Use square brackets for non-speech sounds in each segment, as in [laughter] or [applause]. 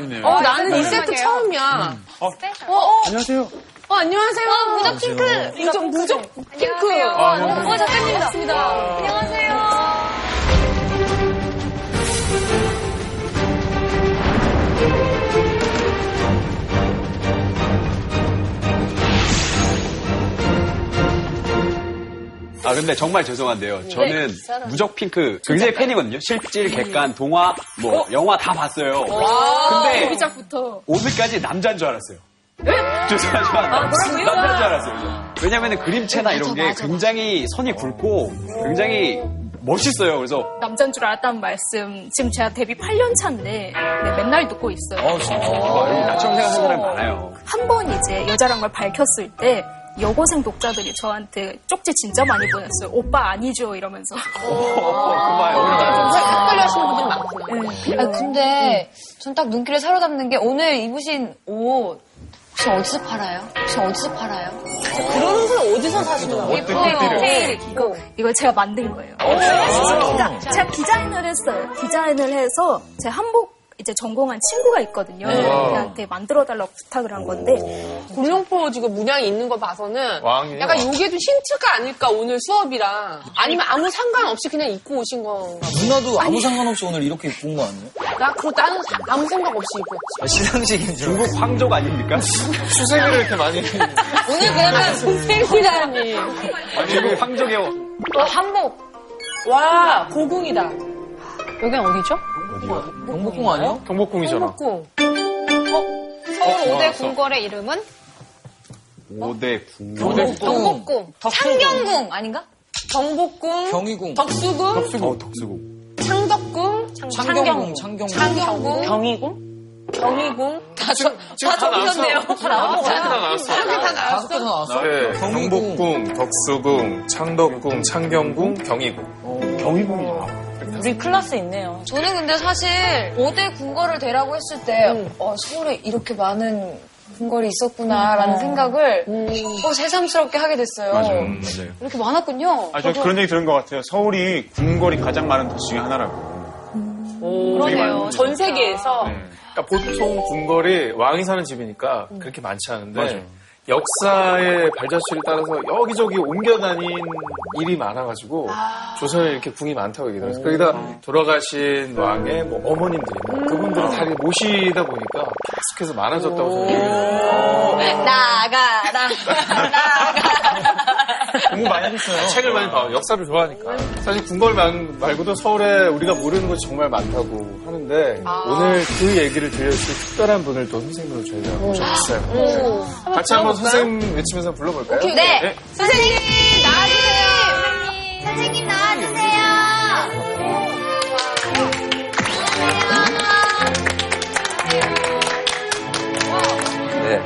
오랜만이네요. 어, 나는 이 세트 처음이야. 어, 어, 어, 안녕하세요. 어, 안녕하세요. 무적 핑크. 무적, 무적 핑크. 안녕하세요. 아, 어, 작가님 반갑습니다. 아 근데 정말 죄송한데요. 저는 무적 핑크 굉장히 팬이거든요. 실질, 객관, 동화, 뭐 영화 다 봤어요. 근데 데뷔작부터. 오늘까지 남자인 줄 알았어요. 죄송하지만 남자인 줄 알았어요. 왜냐면 그림체나 이런 게 굉장히 선이 굵고 굉장히 멋있어요. 그래서 남자인 줄 알았다는 말씀 지금 제가 데뷔 8년 차인데 네, 맨날 듣고 있어요. 어, 진짜 나처럼 생각하는 사람이 많아요. 한 번 이제 여자란 걸 밝혔을 때 여고생 독자들이 저한테 쪽지 진짜 많이 보냈어요. 오빠 아니죠 이러면서. 그만 헷갈려 하시는 분들이 많구나. 아, 근데 전 딱 눈길에 사로잡는 게 오늘 입으신 옷 혹시 어디서 팔아요? 혹시 어디서 팔아요? 그런 옷을 어디서 사시는 거예요? 예뻐요. 이거 이거 제가 만든 거예요. 진짜 제가 디자인을 했어요. 디자인을 해서 제 한복 이제 전공한 친구가 있거든요. 걔한테 만들어 달라고 부탁을 한 건데 굴룡포 지금 문양이 있는 거 봐서는 왕이에요. 약간 요게 좀 힌트가 아닐까 오늘 수업이랑 아니면 아무 상관없이 그냥 입고 오신 건가 누나도 아무 상관없이 오늘 이렇게 입고 온 거 아니에요? 나 그거 나는 아무 생각 없이 입었지 아, 시상식인 줄 알고. 중국 황족 아닙니까? [laughs] 수세미를 이렇게 많이. 오늘 그러면 선생님이라니 중국 황족의 어, 한복. 와 고궁이다 여긴 어디죠? 경복궁 아니에요? 경복궁이잖아. 고궁 서울 5대 궁궐의 이름은? 5대 궁. 경복궁. 창경궁 아닌가? 경복궁 경희궁. 덕수궁 어, 덕수궁. 창덕궁 창경궁, 창경궁. 창경궁 경희궁? 경희궁 다, 저, 다 적으셨네요. 다 나온 거다 나왔어. 다 나왔어 개다 나왔어? 네, 경희궁. 경복궁, 덕수궁, 창덕궁, 창경궁, 경희궁. 경희궁이야. 우리 클래스 있네요. 저는 근데 사실 5대 궁궐을 대라고 했을 때 어, 서울에 이렇게 많은 궁궐이 있었구나라는 생각을 어, 새삼스럽게 하게 됐어요. 맞아요. 맞아요. 이렇게 많았군요. 아, 저 그런 얘기 들은 것 같아요. 서울이 궁궐이 가장 많은 도시 중에 하나라고. 그러네요 전 세계에서 그러니까 보통 궁궐이 왕이 사는 집이니까 그렇게 많지 않은데 맞아요. 역사의 발자취를 따라서 여기저기 옮겨 다닌 일이 많아가지고 조선에 이렇게 궁이 많다고 얘기해요. 그래서 거기다 돌아가신 왕의 뭐 어머님들이나 그분들을 다 모시다 보니까 계속해서 많아졌다고 저는 얘기해요. 나가라, [laughs] 나가라. 공부 많이 했어요. 책을 많이 봐. 역사를 좋아하니까. 사실 궁궐 말- 말고도 서울에 우리가 모르는 것이 정말 많다고 하는데 오늘 그 얘기를 들려줄 특별한 분을 또 선생님으로 저희가 모셨어요. 같이 한번 선생님 외치면서 불러볼까요? 네. 선생님, 나와주세요.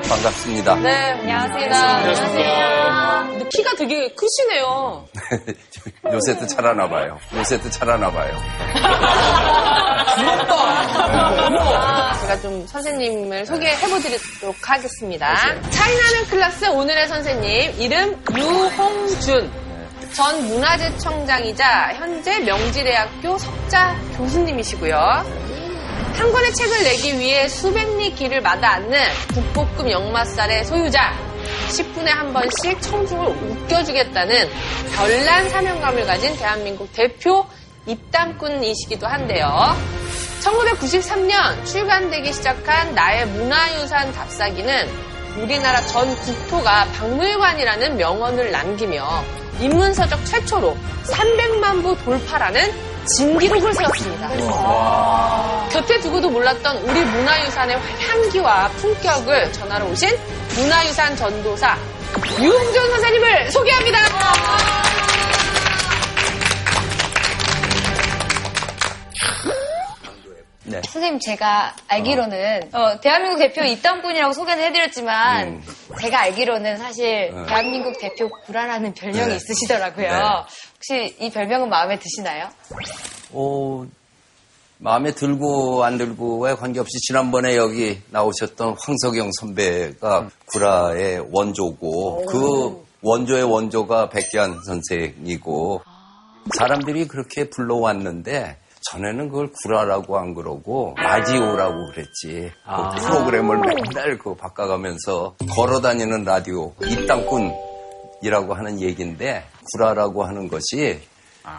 반갑습니다. 네 안녕하세요. 안녕하세요 키가 되게 크시네요 [laughs] 요새도 잘하나 봐요. 요새도 잘하나 봐요. 제가 좀 선생님을 소개해보도록 하겠습니다. 차이나는 클래스 오늘의 선생님 이름 유홍준 전 문화재청장이자 현재 명지대학교 석자 교수님이시고요. 한 권의 책을 내기 위해 수백 리 길을 마다 앉는 국보급 역마살의 소유자 10분에 한 번씩 청중을 웃겨주겠다는 별난 사명감을 가진 대한민국 대표 입담꾼이시기도 한데요. 1993년 출간되기 시작한 나의 문화유산 답사기는 우리나라 전 국토가 박물관이라는 명언을 남기며 인문서적 최초로 300만 부 돌파라는 진기록을 세웠습니다. 곁에 두고도 몰랐던 우리 문화유산의 향기와 품격을 전하러 오신 문화유산 전도사 유홍준 선생님을 소개합니다. 네. 선생님 제가 알기로는 어, 대한민국 대표 입담꾼이라고 소개를 해드렸지만 음. 제가 알기로는 사실 네. 대한민국 대표 구라라는 별명이 네. 있으시더라고요. 네. 혹시 이 별명은 마음에 드시나요? 어, 마음에 들고 안 들고에 관계없이 지난번에 여기 나오셨던 황석영 선배가 구라의 원조고 그 원조의 원조가 백기환 선생이고 사람들이 그렇게 불러왔는데 전에는 그걸 구라라고 안 그러고 라디오라고 그랬지. 그 프로그램을 맨날 그 바꿔가면서 걸어다니는 라디오 입당꾼이라고 하는 얘기인데 구라라고 하는 것이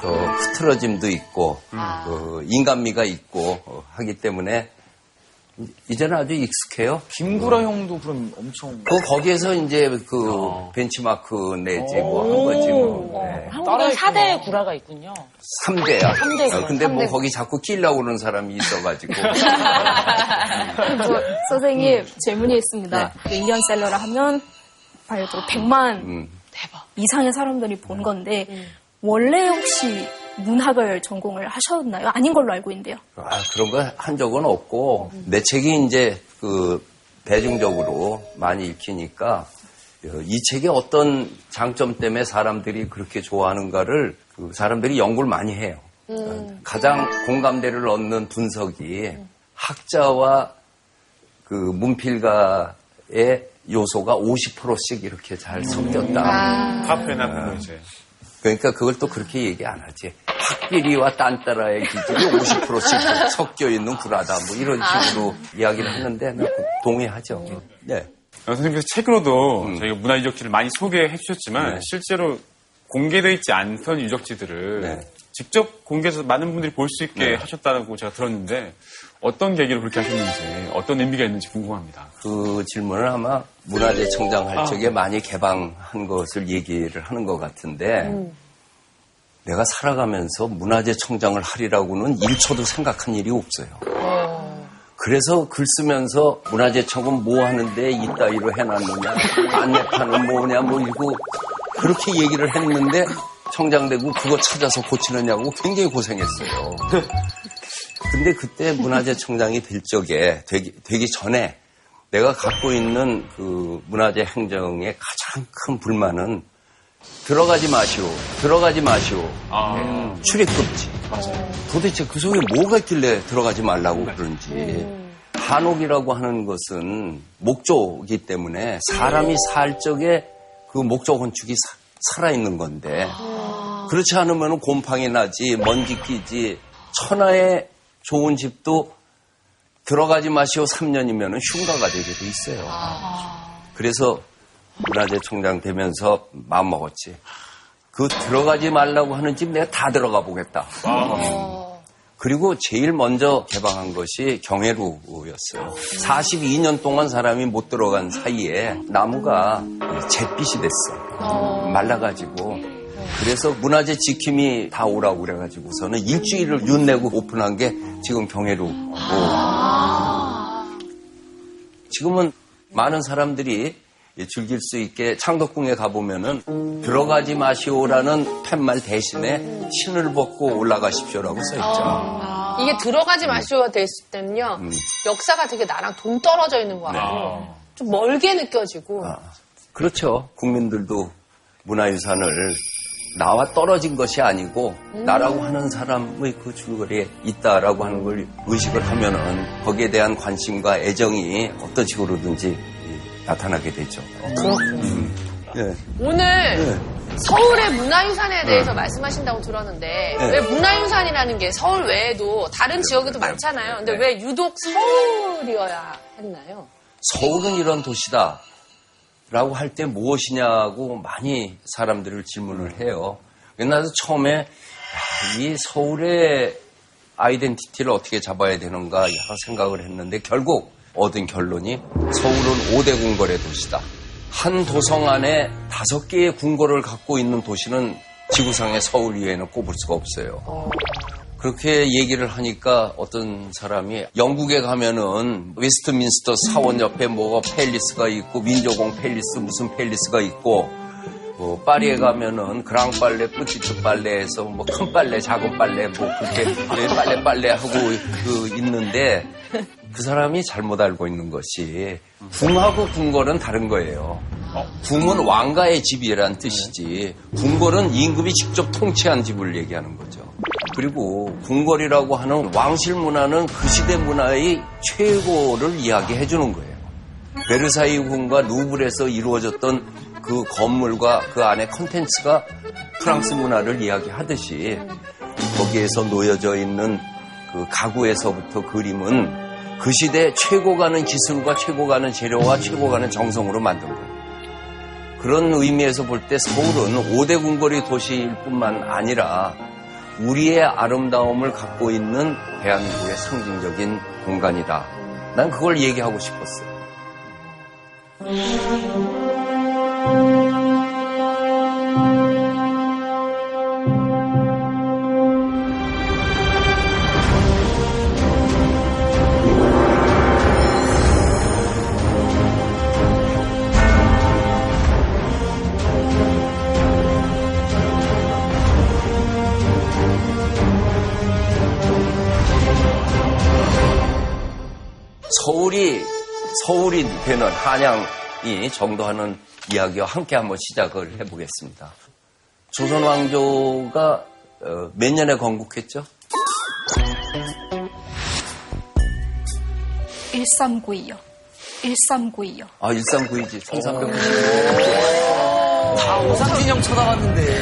또 흐트러짐도 있고 그 인간미가 있고 어, 하기 때문에 이제는 아주 익숙해요. 김구라 형도 그럼 엄청 그 거기에서 이제 그 벤치마크 내지 뭐 한 거지 뭐. 네. 한국은 4대 구라가 있군요. 3대야. 어, 삼대 구라, 근데 뭐 거기 자꾸 끼려고 그러는 사람이 있어가지고. 저, [laughs] 선생님 질문이 있습니다. 밀리언셀러라 하면 발도 100만 음. 이상의 사람들이 본 건데 원래 혹시 문학을 전공을 하셨나요? 아닌 걸로 알고 있는데요. 아, 그런 거 한 적은 없고, 내 책이 이제 그 대중적으로 많이 읽히니까, 어, 이 책의 어떤 장점 때문에 사람들이 그렇게 좋아하는가를 그 사람들이 연구를 많이 해요. 어, 가장 공감대를 얻는 분석이 학자와 그 문필가의 요소가 50%씩 이렇게 잘 섞였다. 카페나 뭐 이제. 그러니까 그걸 또 그렇게 얘기 안 하지. 학비리와 딴따라의 기질이 50%씩 섞여 있는 구라다. 뭐 이런 식으로 이야기를 하는데 나 동의하죠. 네. 어, 선생님께서 책으로도 저희가 문화 유적지를 많이 소개해 주셨지만 네. 실제로 공개되어 있지 않던 유적지들을 네. 직접 공개해서 많은 분들이 볼 수 있게 하셨다고 제가 들었는데 어떤 계기로 그렇게 하셨는지 어떤 의미가 있는지 궁금합니다. 그 질문을 아마 문화재청장 할 적에 많이 개방한 것을 얘기를 하는 것 같은데 내가 살아가면서 문화재청장을 하리라고는 1초도 생각한 일이 없어요. 그래서 글 쓰면서 문화재청은 뭐 하는데 이따위로 해놨느냐, 안내판은 뭐냐, 뭐 이러고 그렇게 얘기를 했는데 청장되고 그거 찾아서 고치느냐고 굉장히 고생했어요. [laughs] 근데 그때 문화재청장이 될 적에 되기, 되기 전에 내가 갖고 있는 그 문화재 행정의 가장 큰 불만은 들어가지 마시오, 들어가지 마시오, 음, 출입금지. 도대체 그 속에 뭐가 있길래 들어가지 말라고 그런지. 한옥이라고 하는 것은 목조이기 때문에 사람이 살 적에 그 목조 건축이 사- 살아있는 건데 그렇지 않으면 곰팡이 나지 먼지 끼지 천하의 좋은 집도 들어가지 마시오 3년이면 흉가가 되게 돼 있어요. 그래서 문화재청장 되면서 마음 먹었지. 그 들어가지 말라고 하는 집 내가 다 들어가 보겠다. 그리고 제일 먼저 개방한 것이 경회루였어요. 42년 동안 사람이 못 들어간 사이에 나무가 잿빛이 됐어. 말라가지고. 그래서 문화재 지킴이 다 오라고 그래가지고서는 일주일을 윤 내고 오픈한 게 지금 경회루. 지금은 많은 사람들이 즐길 수 있게 창덕궁에 가보면은 들어가지 마시오라는 팻말 대신에 신을 벗고 올라가십시오라고 써있죠. 이게 들어가지 마시오가 됐을 때는요, 역사가 되게 나랑 동 떨어져 있는 것 같고, 좀 멀게 느껴지고, 아, 그렇죠. 국민들도 문화유산을 나와 떨어진 것이 아니고 나라고 하는 사람의 그 줄거리에 있다라고 하는 걸 의식을 하면은 거기에 대한 관심과 애정이 어떤 식으로든지 나타나게 되죠. 음. 예. 오늘 서울의 문화유산에 대해서 말씀하신다고 들었는데, 네. 왜 문화유산이라는 게 서울 외에도 다른 지역에도 많잖아요. 근데 왜 유독 서울이어야 했나요? 서울은 이런 도시다. 라고 할 때 무엇이냐고 많이 사람들을 질문을 해요. 나도 처음에 야, 이 서울의 아이덴티티를 어떻게 잡아야 되는가 여러 생각을 했는데 결국 얻은 결론이 서울은 5대 궁궐의 도시다. 한 도성 안에 다섯 개의 궁궐을 갖고 있는 도시는 지구상의 서울 이외에는 꼽을 수가 없어요. 그렇게 얘기를 하니까 어떤 사람이 영국에 가면은 웨스트민스터 사원 옆에 뭐가 palace가 있고 윈저궁 palace 무슨 palace가 있고 뭐 파리에 가면은 Grand Palais Petit Palais에서 뭐 큰 Palais 작은 Palais 뭐 그렇게 Palais Palais 하고 그 있는데 그 사람이 잘못 알고 있는 것이 궁하고 궁궐은 다른 거예요. 궁은 왕가의 집이란 뜻이지 궁궐은 임금이 직접 통치한 집을 얘기하는 거죠. 그리고 궁궐이라고 하는 왕실 문화는 그 시대 문화의 최고를 이야기해 주는 거예요. 베르사유 궁과 루브르에서 이루어졌던 그 건물과 그 안에 컨텐츠가 프랑스 문화를 이야기하듯이 거기에서 놓여져 있는 그 가구에서부터 그림은 그 시대 최고 가는 기술과 최고 가는 재료와 최고 가는 정성으로 만든 거예요. 그런 의미에서 볼 때 서울은 5대 궁궐이 도시일 뿐만 아니라 우리의 아름다움을 갖고 있는 대한민국의 상징적인 공간이다. 난 그걸 얘기하고 싶었어요. 한양이 정도하는 이야기와 함께 한번 시작을 해보겠습니다. 조선 왕조가 어, 몇 년에 건국했죠? 1392요. 1392요. 아, 1392지. 1395. 다 오상진형 쳐다봤는데.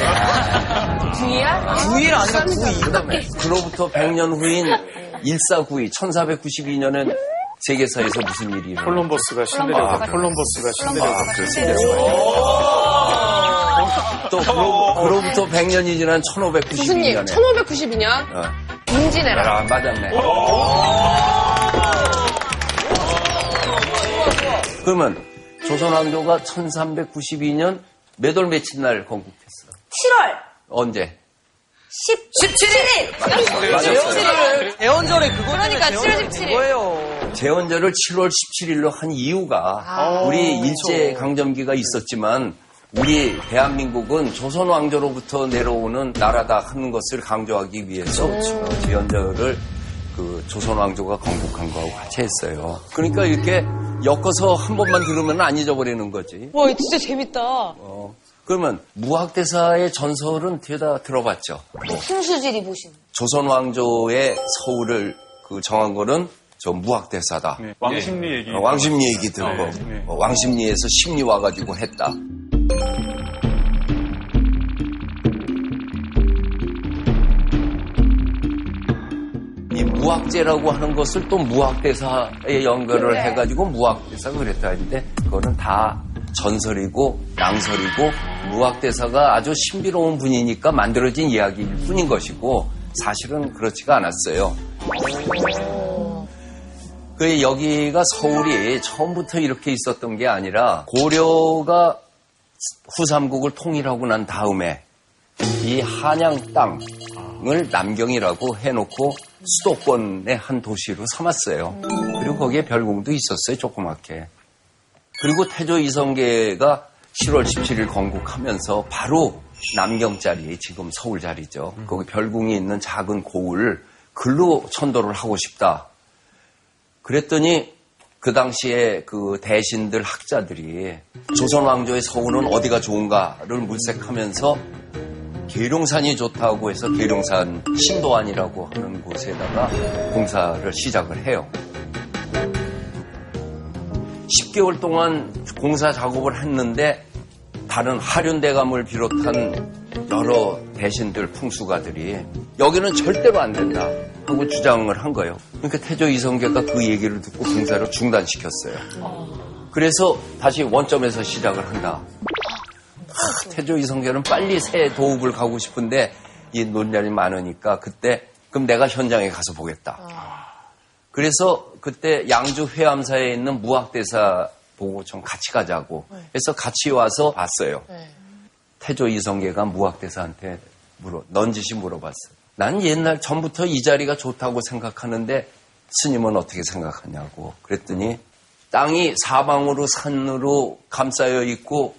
9이야? 9일 아니라 9일. 그다음에 그로부터 100년 후인 1492, 1492년엔 세계사에서 무슨 일이 일어나? 콜럼버스가 신데렐라. 콜럼버스가 신데렐라. 아, 그렇습니다. 또 그로, 그로 부터 100년이 지난 교수님, 1592년에 1592년 어. 임진왜란. 아, 맞았네. 그러면 조선 왕조가 1392년 몇 월 며칠 날 건국했어? 7월 언제? 17일! 맞았어요. 대원절에 그거 그러니까 때문에 7월 17일. 그거예요. 제헌절을 7월 17일로 한 이유가 우리 일제 강점기가 있었지만 우리 대한민국은 조선 왕조로부터 내려오는 나라다 하는 것을 강조하기 위해서 어, 제헌절을 그 조선 왕조가 건국한 거하고 같이 했어요. 그러니까 이렇게 엮어서 한 번만 들으면 안 잊어버리는 거지. 와, 진짜 재밌다. 어, 그러면 무학대사의 전설은 뒤에다 들어봤죠. 풍수지리 보시는. 조선 왕조의 서울을 그 정한 거는 저 무학대사다. 네, 왕십리 얘기. 어, 왕십리 얘기 들고 네, 네. 어, 왕십리에서 심리 와가지고 했다. 이 무학제라고 하는 것을 또 무학대사에 연결을 해가지고 무학대사가 그랬다 했는데 그거는 다 전설이고 낭설이고 무학대사가 아주 신비로운 분이니까 만들어진 이야기일 뿐인 것이고 사실은 그렇지가 않았어요. 그 여기가 서울이 처음부터 이렇게 있었던 게 아니라 고려가 후삼국을 통일하고 난 다음에 이 한양 땅을 남경이라고 해놓고 수도권의 한 도시로 삼았어요. 그리고 거기에 별궁도 있었어요, 조그맣게. 그리고 태조 이성계가 7월 17일 건국하면서 바로 남경 자리, 지금 서울 자리죠. 거기 별궁이 있는 작은 고을 글로 천도를 하고 싶다. 그랬더니 그 당시에 그 대신들 학자들이 조선 왕조의 서울은 어디가 좋은가를 물색하면서 계룡산이 좋다고 해서 계룡산 신도안이라고 하는 곳에다가 공사를 시작을 해요. 10개월 동안 공사 작업을 했는데 다른 하륜대감을 비롯한 여러 대신들 풍수가들이 여기는 절대로 안 된다 하고 주장을 한 거예요. 그러니까 태조 이성계가 그 얘기를 듣고 공사를 중단시켰어요. 그래서 다시 원점에서 시작을 한다. 아, 태조 이성계는 빨리 새 도읍을 가고 싶은데 이 논란이 많으니까 그때 그럼 내가 현장에 가서 보겠다. 그래서 그때 양주 회암사에 있는 무학대사 보고 좀 같이 가자고 해서 같이 와서 봤어요. 태조 이성계가 무학대사한테 물어 넌지시 물어봤어요. 난 옛날 전부터 이 자리가 좋다고 생각하는데 스님은 어떻게 생각하냐고 그랬더니 땅이 사방으로 산으로 감싸여 있고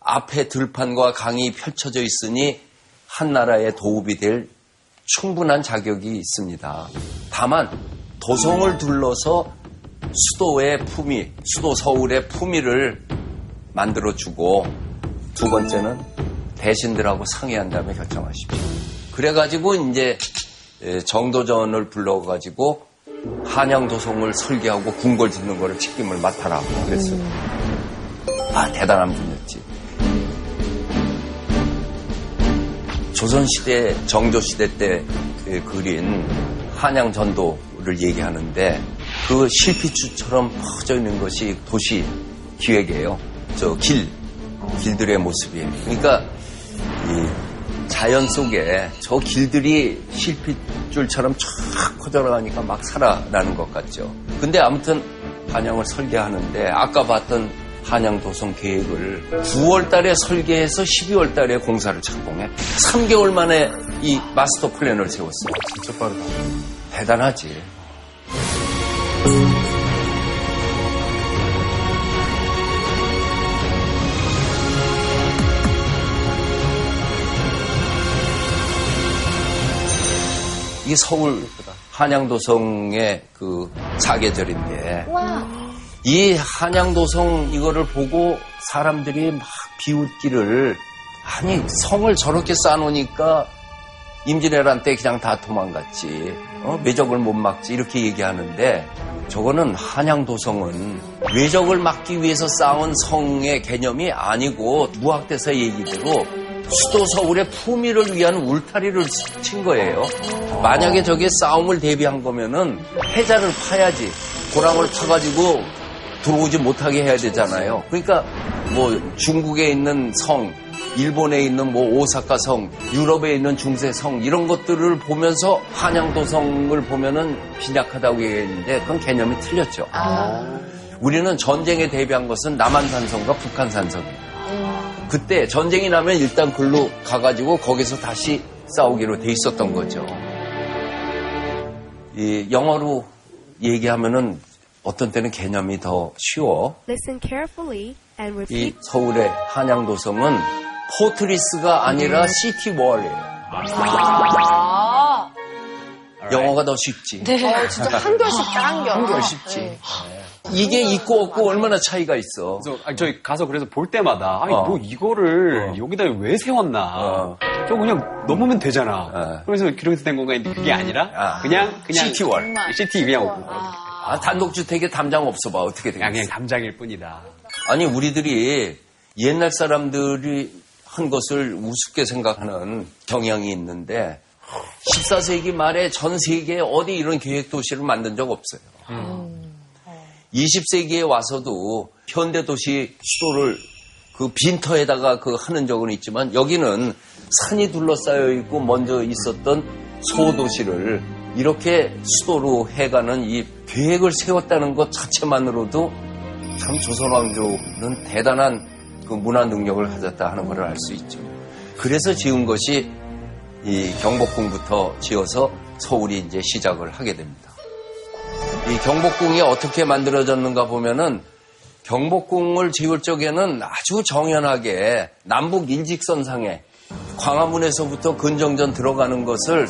앞에 들판과 강이 펼쳐져 있으니 한 나라의 도읍이 될 충분한 자격이 있습니다. 다만 도성을 둘러서 수도의 품위, 수도 서울의 품위를 만들어주고 두 번째는 대신들하고 상의한 다음에 결정하십시오. 그래가지고 이제 정도전을 불러가지고 한양도성을 설계하고 궁궐 짓는 거를 책임을 맡아라 그랬어요. 아 대단한 분이었지. 조선시대 정조시대 때 그린 한양 전도를 얘기하는데 그 실핏줄처럼 퍼져 있는 것이 도시 기획이에요. 저 길, 길들의 모습이에요. 그러니까 이 자연 속에 저 길들이 실핏줄처럼 쫙 퍼져나가니까 막 살아나는 것 같죠. 근데 아무튼 한양을 설계하는데 아까 봤던 한양 도성 계획을 9월 달에 설계해서 12월 달에 공사를 착공해. 3개월 만에 이 마스터 플랜을 세웠어. 진짜 빠르다. 대단하지. 이 서울 한양도성의 그 사계절인데 이 한양도성 이거를 보고 사람들이 막 비웃기를 아니 성을 저렇게 쌓아놓으니까 임진왜란 때 그냥 다 도망갔지 어? 매적을 못 막지 이렇게 얘기하는데 저거는 한양도성은 외적을 막기 위해서 쌓은 성의 개념이 아니고 무학대사 얘기대로 수도 서울의 품위를 위한 울타리를 친 거예요. 만약에 저게 싸움을 대비한 거면은 해자를 파야지. 고랑을 파가지고 들어오지 못하게 해야 되잖아요. 그러니까 뭐 중국에 있는 성, 일본에 있는 뭐 오사카 성, 유럽에 있는 중세 성 이런 것들을 보면서 한양도 성을 보면은 빈약하다고 얘기했는데 그건 개념이 틀렸죠. 우리는 전쟁에 대비한 것은 남한산성과 북한산성이에요. 그때 전쟁이 나면 일단 글로 가가지고 거기서 다시 싸우기로 돼 있었던 거죠. 이 영어로 얘기하면은 어떤 때는 개념이 더 쉬워. 이. 서울의 한양도성은 포트리스가 아니라 시티월이에요. 아, 영어가 더 쉽지. 어, 진짜 한결 쉽다, 한결. 한결 쉽지. 네. 이게 있고 없고 얼마나 차이가 있어. 그래서 아니, 저희 가서 그래서 볼 때마다 아니 어. 뭐 이거를 어. 여기다 왜 세웠나? 어. 저 그냥 넘으면 되잖아. 어. 그래서 기록에서 된 건가 했는데 그게 아니라 아. 그냥 그냥 시티월. 시티 그냥 아, 단독주택에 담장 없어 봐. 어떻게 그냥 그냥 되겠어. 담장일 뿐이다. 아니, 우리들이 옛날 사람들이 한 것을 우습게 생각하는 경향이 있는데 14세기 말에 전 세계에 어디 이런 계획 도시를 만든 적 없어요. 20세기에 와서도 현대 도시 수도를 그 빈터에다가 그 하는 적은 있지만 여기는 산이 둘러싸여 있고 먼저 있었던 소도시를 이렇게 수도로 해가는 이 계획을 세웠다는 것 자체만으로도 참 조선왕조는 대단한 그 문화 능력을 가졌다 하는 것을 알 수 있죠. 그래서 지은 것이 이 경복궁부터 지어서 서울이 이제 시작을 하게 됩니다. 이 경복궁이 어떻게 만들어졌는가 보면은 경복궁을 지을 적에는 아주 정연하게 남북 일직선상에 광화문에서부터 근정전 들어가는 것을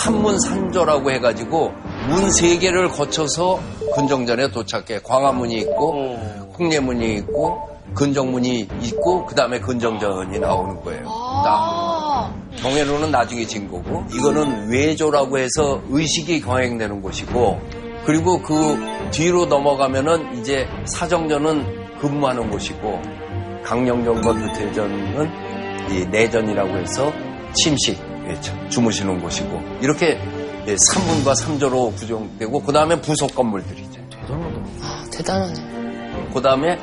산문산조라고 해가지고 문 세 개를 거쳐서 근정전에 도착해 광화문이 있고 홍례문이 있고 근정문이 있고 그 다음에 근정전이 나오는 거예요. 딱. 경회로는 나중에 진 거고 이거는 외조라고 해서 의식이 경행되는 곳이고 그리고 그 뒤로 넘어가면은 이제 사정전은 근무하는 곳이고 강령전과 교태전은 이 내전이라고 해서 침식 예, 주무시는 곳이고 이렇게 3분과 3조로 구성되고 그 다음에 부속 건물들이죠. 아, 대단하네. 그 다음에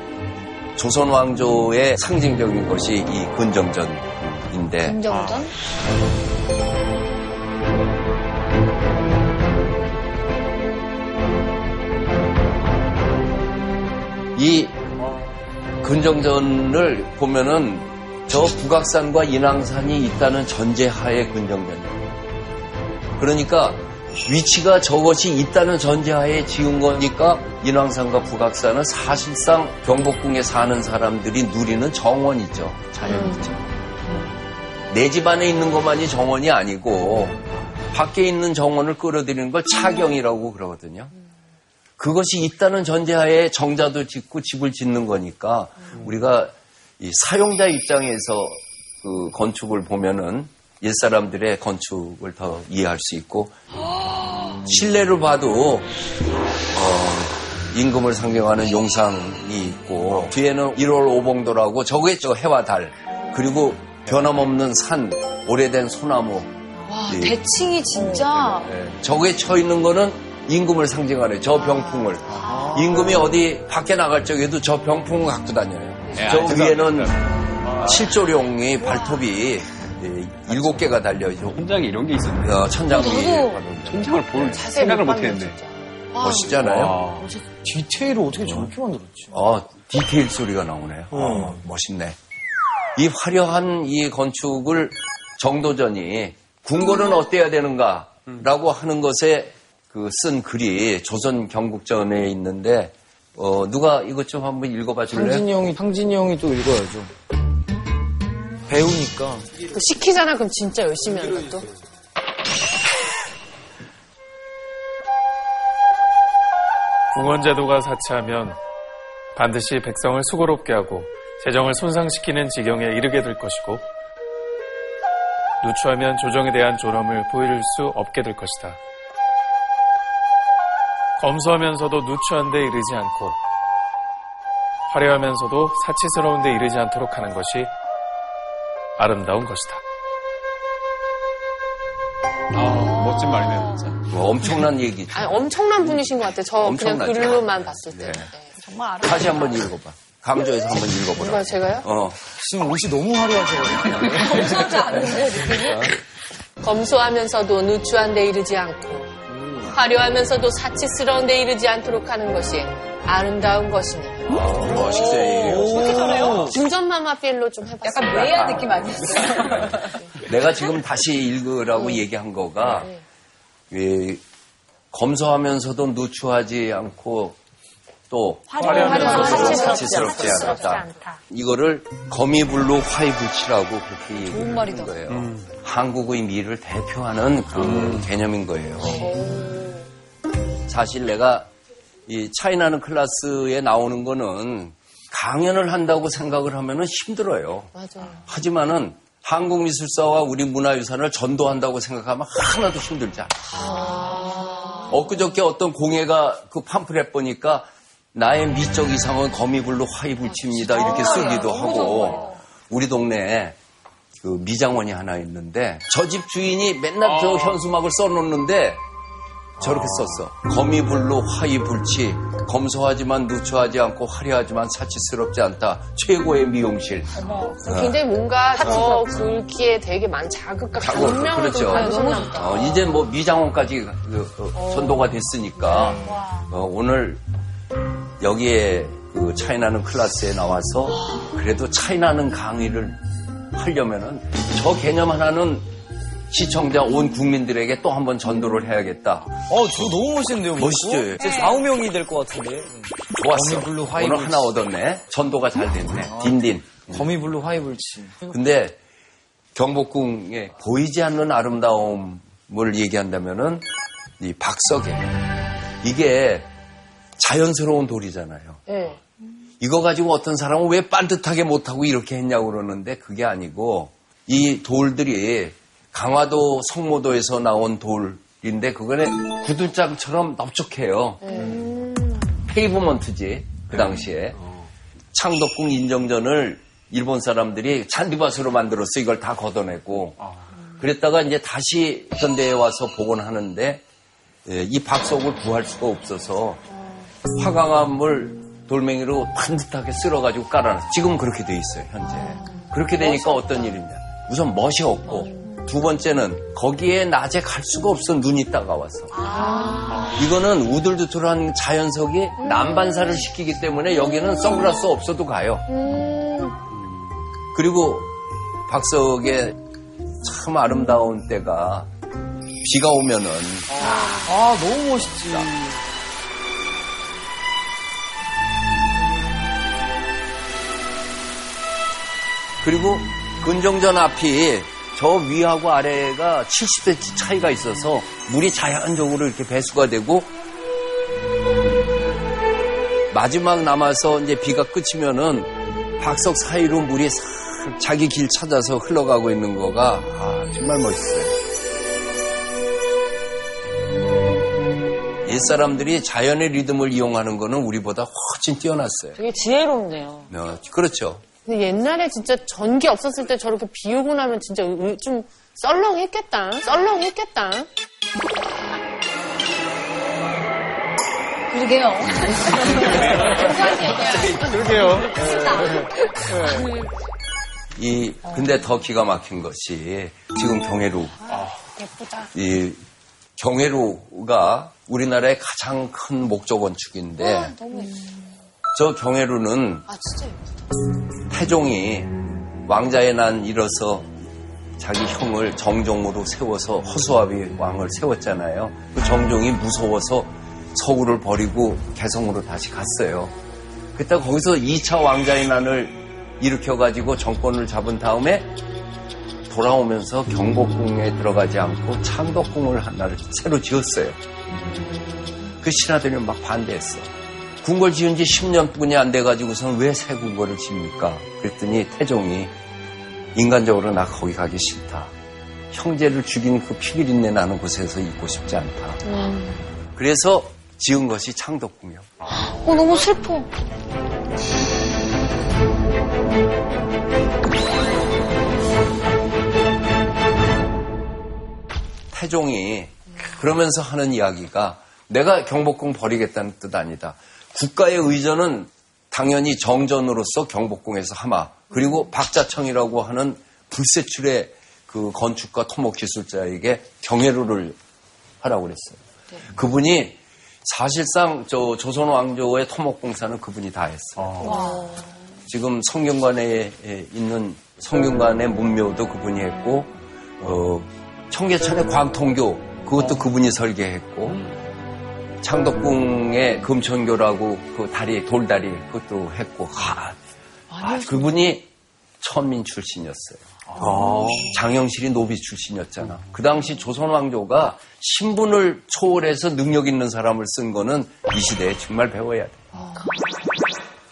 조선 왕조의 상징적인 것이 이 근정전인데 김정전? 이 근정전을 보면은 저 북악산과 인왕산이 있다는 전제하에 근정전이에요. 그러니까 위치가 저것이 있다는 전제하에 지은 거니까 인왕산과 북악산은 사실상 경복궁에 사는 사람들이 누리는 정원이죠. 자연이죠. 내집 안에 있는 것만이 정원이 아니고 밖에 있는 정원을 끌어들이는 걸 차경이라고 그러거든요. 그것이 있다는 전제하에 정자도 짓고 집을 짓는 거니까 우리가 이 사용자 입장에서 그 건축을 보면은 옛사람들의 건축을 더 이해할 수 있고 실내를 봐도 어, 임금을 상징하는 용상이 있고 뒤에는 1월 오봉도라고 저게 저 해와 달 그리고 변함없는 산 오래된 소나무 와, 예. 대칭이 진짜. 저게 쳐 있는 거는 임금을 상징하는 저 병풍을. 임금이 어디 밖에 나갈 적에도 저 병풍을 갖고 다녀요. 예, 저 아, 위에는 칠조룡이 발톱이 예, 일곱 개가 달려 있죠. 천장에 이런 게 있었네. 어, 천장 위에. 천장을 볼 생각을 못 했는데. 멋있잖아요. 와. 디테일을 어떻게 저렇게 만들었지? 어, 디테일 소리가 나오네요. 어, 멋있네. 이 화려한 이 건축을 정도전이 궁궐은 어때야 되는가라고 하는 것에 그 쓴 글이 조선 경국전에 있는데 어, 누가 이것 좀 한번 읽어봐 줄래요? 상진이 형이, 상진이 형이 또 읽어야죠. 배우니까. 그 시키잖아, 그럼 진짜 열심히 한다, 또. 궁원제도가 사치하면 반드시 백성을 수고롭게 하고 재정을 손상시키는 지경에 이르게 될 것이고 누추하면 조정에 대한 존엄을 보일 수 없게 될 것이다. 검소하면서도 누추한 데 이르지 않고 화려하면서도 사치스러운 데 이르지 않도록 하는 것이 아름다운 것이다. 아, 멋진 말이네요, 진짜. 뭐 엄청난 얘기죠. 아니, 엄청난 분이신 것 같아요. 저 그냥 엄청나죠. 글로만 봤을 때. 네. 네. 다시 한번 읽어봐. 강조해서 한번 읽어보라. 누가 제가요? 어, 지금 옷이 너무 화려하셔가지고. 검소하지 느낌이? 검소하면서도 누추한 데 이르지 않고 화려하면서도 사치스러운 데 이르지 않도록 하는 것이 아름다운 것이니. 어, 멋있어요. 중전마마 필로 좀 해봤어요. 약간 뇌야 느낌 아니었어요? 내가 지금 다시 읽으라고 얘기한 거가 예, 검소하면서도 누추하지 않고 또 화려하면서 사치스럽지 않다. 이거를 거미불로 화이불치라고 그렇게 얘기하는 말이다. 거예요. 한국의 미를 대표하는 그런 개념인 거예요. 사실 내가 이 차이나는 클래스에 나오는 거는 강연을 한다고 생각을 하면은 힘들어요. 맞아요. 하지만은 한국 미술사와 우리 문화유산을 전도한다고 생각하면 하나도 힘들지 않아요. 엊그저께 어떤 공예가 그 팜플렛 보니까 나의 미적 이상은 거미불로 화이 불칩니다 이렇게 쓰기도 하고 우리 동네에 그 미장원이 하나 있는데 저 집 주인이 맨날 저 현수막을 써놓는데 저렇게 썼어. 거미불로 화이불치 검소하지만 누추하지 않고 화려하지만 사치스럽지 않다. 최고의 미용실. 굉장히 뭔가 저 글귀에 되게 많은 자극과 자극, 감명을 그렇죠. 좀 받으셨나 보다. 어, 이제 뭐 미장원까지 그, 어, 전도가 됐으니까 어, 오늘 여기에 그 차이나는 클래스에 나와서 그래도 차이나는 강의를 하려면은 저 개념 하나는 시청자 온 국민들에게 또 한 번 전도를 해야겠다. 어, 저 너무 멋있는데요. 멋있죠? 제 좌우명이 될 것 같은데. 좋았어. 거미불로 오늘 화이불치. 하나 얻었네. 전도가 잘 됐네. 딘딘. 거미불로 화이불치. 근데 경복궁의 보이지 않는 아름다움을 얘기한다면은 이 박석에 이게 자연스러운 돌이잖아요. 네. 이거 가지고 어떤 사람은 왜 반듯하게 못하고 이렇게 했냐고 그러는데 그게 아니고 이 돌들이 강화도 성모도에서 나온 돌인데 그거는 구들장처럼 넓적해요. 페이브먼트지 그 당시에 창덕궁 인정전을 일본 사람들이 잔디밭으로 만들었어 이걸 다 걷어내고 그랬다가 이제 다시 현대에 와서 복원하는데 예, 이 박석을 구할 수가 없어서 화강암을 돌멩이로 반듯하게 쓸어가지고 깔아놨어. 지금 그렇게 돼 있어요 현재. 그렇게 되니까 어떤 일이냐? 우선 멋이 없고 두 번째는 거기에 낮에 갈 수가 없어 눈이 따가워서. 이거는 우들두툴한 자연석이 난반사를 시키기 때문에 여기는 선글라스 없어도 가요. 그리고 박석의 참 아름다운 때가 비가 오면은 아, 너무 멋있지. 그리고 근정전 앞이 저 위하고 아래가 70cm 차이가 있어서 물이 자연적으로 이렇게 배수가 되고 마지막 남아서 이제 비가 그치면은 박석 사이로 물이 싹 자기 길 찾아서 흘러가고 있는 거가 아, 정말 멋있어요. 옛 사람들이 자연의 리듬을 이용하는 거는 우리보다 훨씬 뛰어났어요. 되게 지혜롭네요. 어, 그렇죠. 근데 옛날에 진짜 전기 없었을 때 저렇게 비 오고 나면 진짜 의- 좀 썰렁했겠다. 썰렁했겠다. 그러게요. 그러게요. 이 근데 더 기가 막힌 것이 지금 경회로 예쁘다. 이 경회로가 우리나라의 가장 큰 목조 건축인데 저 경회로는 아, 진짜 예쁘다. 태종이 왕자의 난 일어서 자기 형을 정종으로 세워서 허수아비 왕을 세웠잖아요. 그 정종이 무서워서 서울을 버리고 개성으로 다시 갔어요. 그때 거기서 2차 왕자의 난을 일으켜가지고 정권을 잡은 다음에 돌아오면서 경복궁에 들어가지 않고 창덕궁을 하나를 새로 지었어요. 그 신하들이 막 반대했어. 궁궐 지은 지 10년뿐이 안 돼가지고선 왜새 궁궐을 지습니까? 그랬더니 태종이 인간적으로 나 거기 가기 싫다. 형제를 죽인 그 피비린내 나는 곳에서 있고 싶지 않다. 그래서 지은 것이 창덕궁이요. 어, 너무 슬퍼. 태종이 그러면서 하는 이야기가 내가 경복궁 버리겠다는 뜻 아니다. 국가의 의전은 당연히 정전으로서 경복궁에서 하마 그리고 박자청이라고 하는 불세출의 그 건축가 토목 기술자에게 경애로를 하라고 그랬어요. 그분이 사실상 저 조선 왕조의 토목공사는 그분이 다 했어요. 지금 성균관에 있는 성균관의 문묘도 그분이 했고 어, 청계천의 광통교 그것도 그분이 설계했고 창덕궁의 금천교라고 그 다리 돌다리 그것도 했고 하, 아, 그분이 천민 출신이었어요. 장영실이 노비 출신이었잖아. 그 당시 조선 왕조가 신분을 초월해서 능력 있는 사람을 쓴 거는 이 시대에 정말 배워야 돼.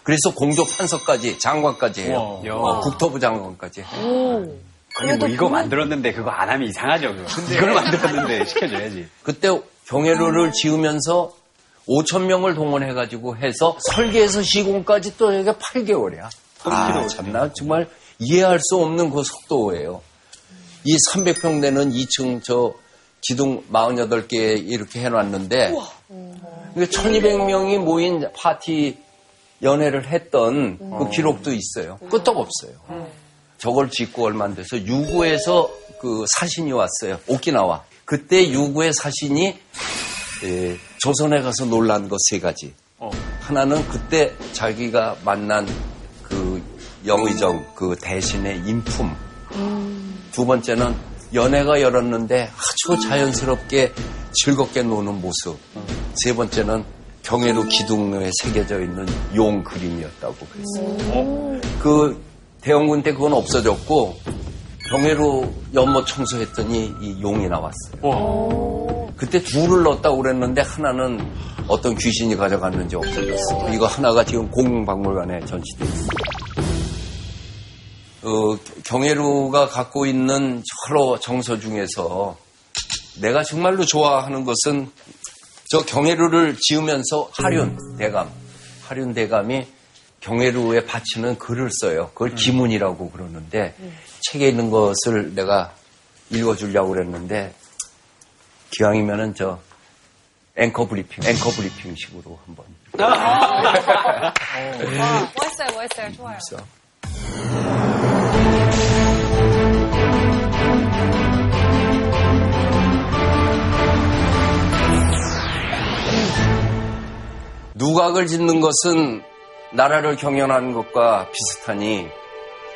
그래서 공조 판서까지 장관까지 해요. 어, 국토부 장관까지 해요. 근데 뭐 이거 만들었는데 그거 안 하면 이상하죠. 그거. 이걸 만들었는데 시켜줘야지. 그때 경회로를 지으면서 5천 명을 동원해가지고 해서 설계에서 시공까지 또 여기가 8개월이야. 아, 참나 정말 이해할 수 없는 그 속도예요. 이 300평 되는 2층 저 기둥 48개 이렇게 해놨는데 이게 1200명이 모인 파티 연애를 했던 그 기록도 있어요. 끄떡 없어요. 저걸 짓고 얼마 안 돼서 유구에서 그 사신이 왔어요. 오키나와. 그때 유구의 사신이 에, 조선에 가서 놀란 것 세 가지. 하나는 그때 자기가 만난 그 영의정 그 대신의 인품. 두 번째는 연애가 열었는데 아주 자연스럽게 즐겁게 노는 모습. 세 번째는 경회로 기둥에 새겨져 있는 용 그림이었다고 그랬어요. 그 대원군 때 그건 없어졌고 경회로 연못 청소했더니 이 용이 나왔어요. 그때 둘을 넣었다고 그랬는데 하나는 어떤 귀신이 가져갔는지 없어졌어. 이거 하나가 지금 공박물관에 전시돼 있어요. 어, 경혜루가 갖고 있는 여러 정서 중에서 내가 정말로 좋아하는 것은 저 경혜루를 지으면서 하륜 대감, 하륜 대감이 경혜루에 바치는 글을 써요. 그걸 기문이라고 그러는데 책에 있는 것을 내가 읽어주려고 그랬는데 기왕이면은 저 앵커 브리핑, 앵커 브리핑 식으로 한번. 와, 멋있어요, 멋있어요. 좋아요. 누각을 짓는 것은 나라를 경영하는 것과 비슷하니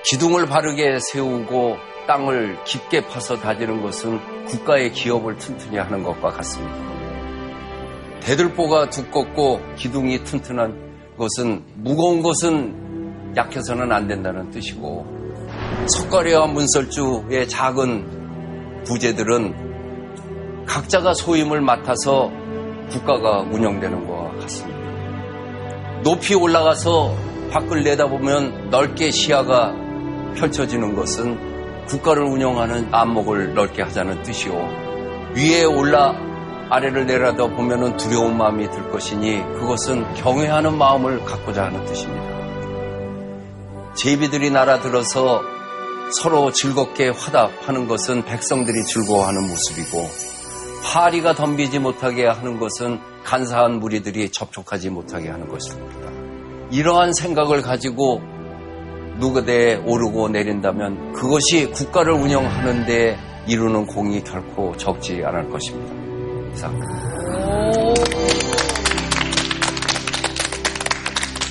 기둥을 바르게 세우고 땅을 깊게 파서 다지는 것은 국가의 기업을 튼튼히 하는 것과 같습니다. 대들보가 두껍고 기둥이 튼튼한 것은 무거운 것은 약해서는 안 된다는 뜻이고 석가래와 문설주의 작은 부재들은 각자가 소임을 맡아서 국가가 운영되는 같습니다. 높이 올라가서 밖을 내다보면 넓게 시야가 펼쳐지는 것은 국가를 운영하는 안목을 넓게 하자는 뜻이요. 위에 올라 아래를 내려다 보면 두려운 마음이 들 것이니 그것은 경외하는 마음을 갖고자 하는 뜻입니다. 제비들이 날아들어서 서로 즐겁게 화답하는 것은 백성들이 즐거워하는 모습이고 파리가 덤비지 못하게 하는 것은 간사한 무리들이 접촉하지 못하게 하는 것입니다. 이러한 생각을 가지고 누구대에 오르고 내린다면 그것이 국가를 운영하는 데 이루는 공이 결코 적지 않을 것입니다. 이상.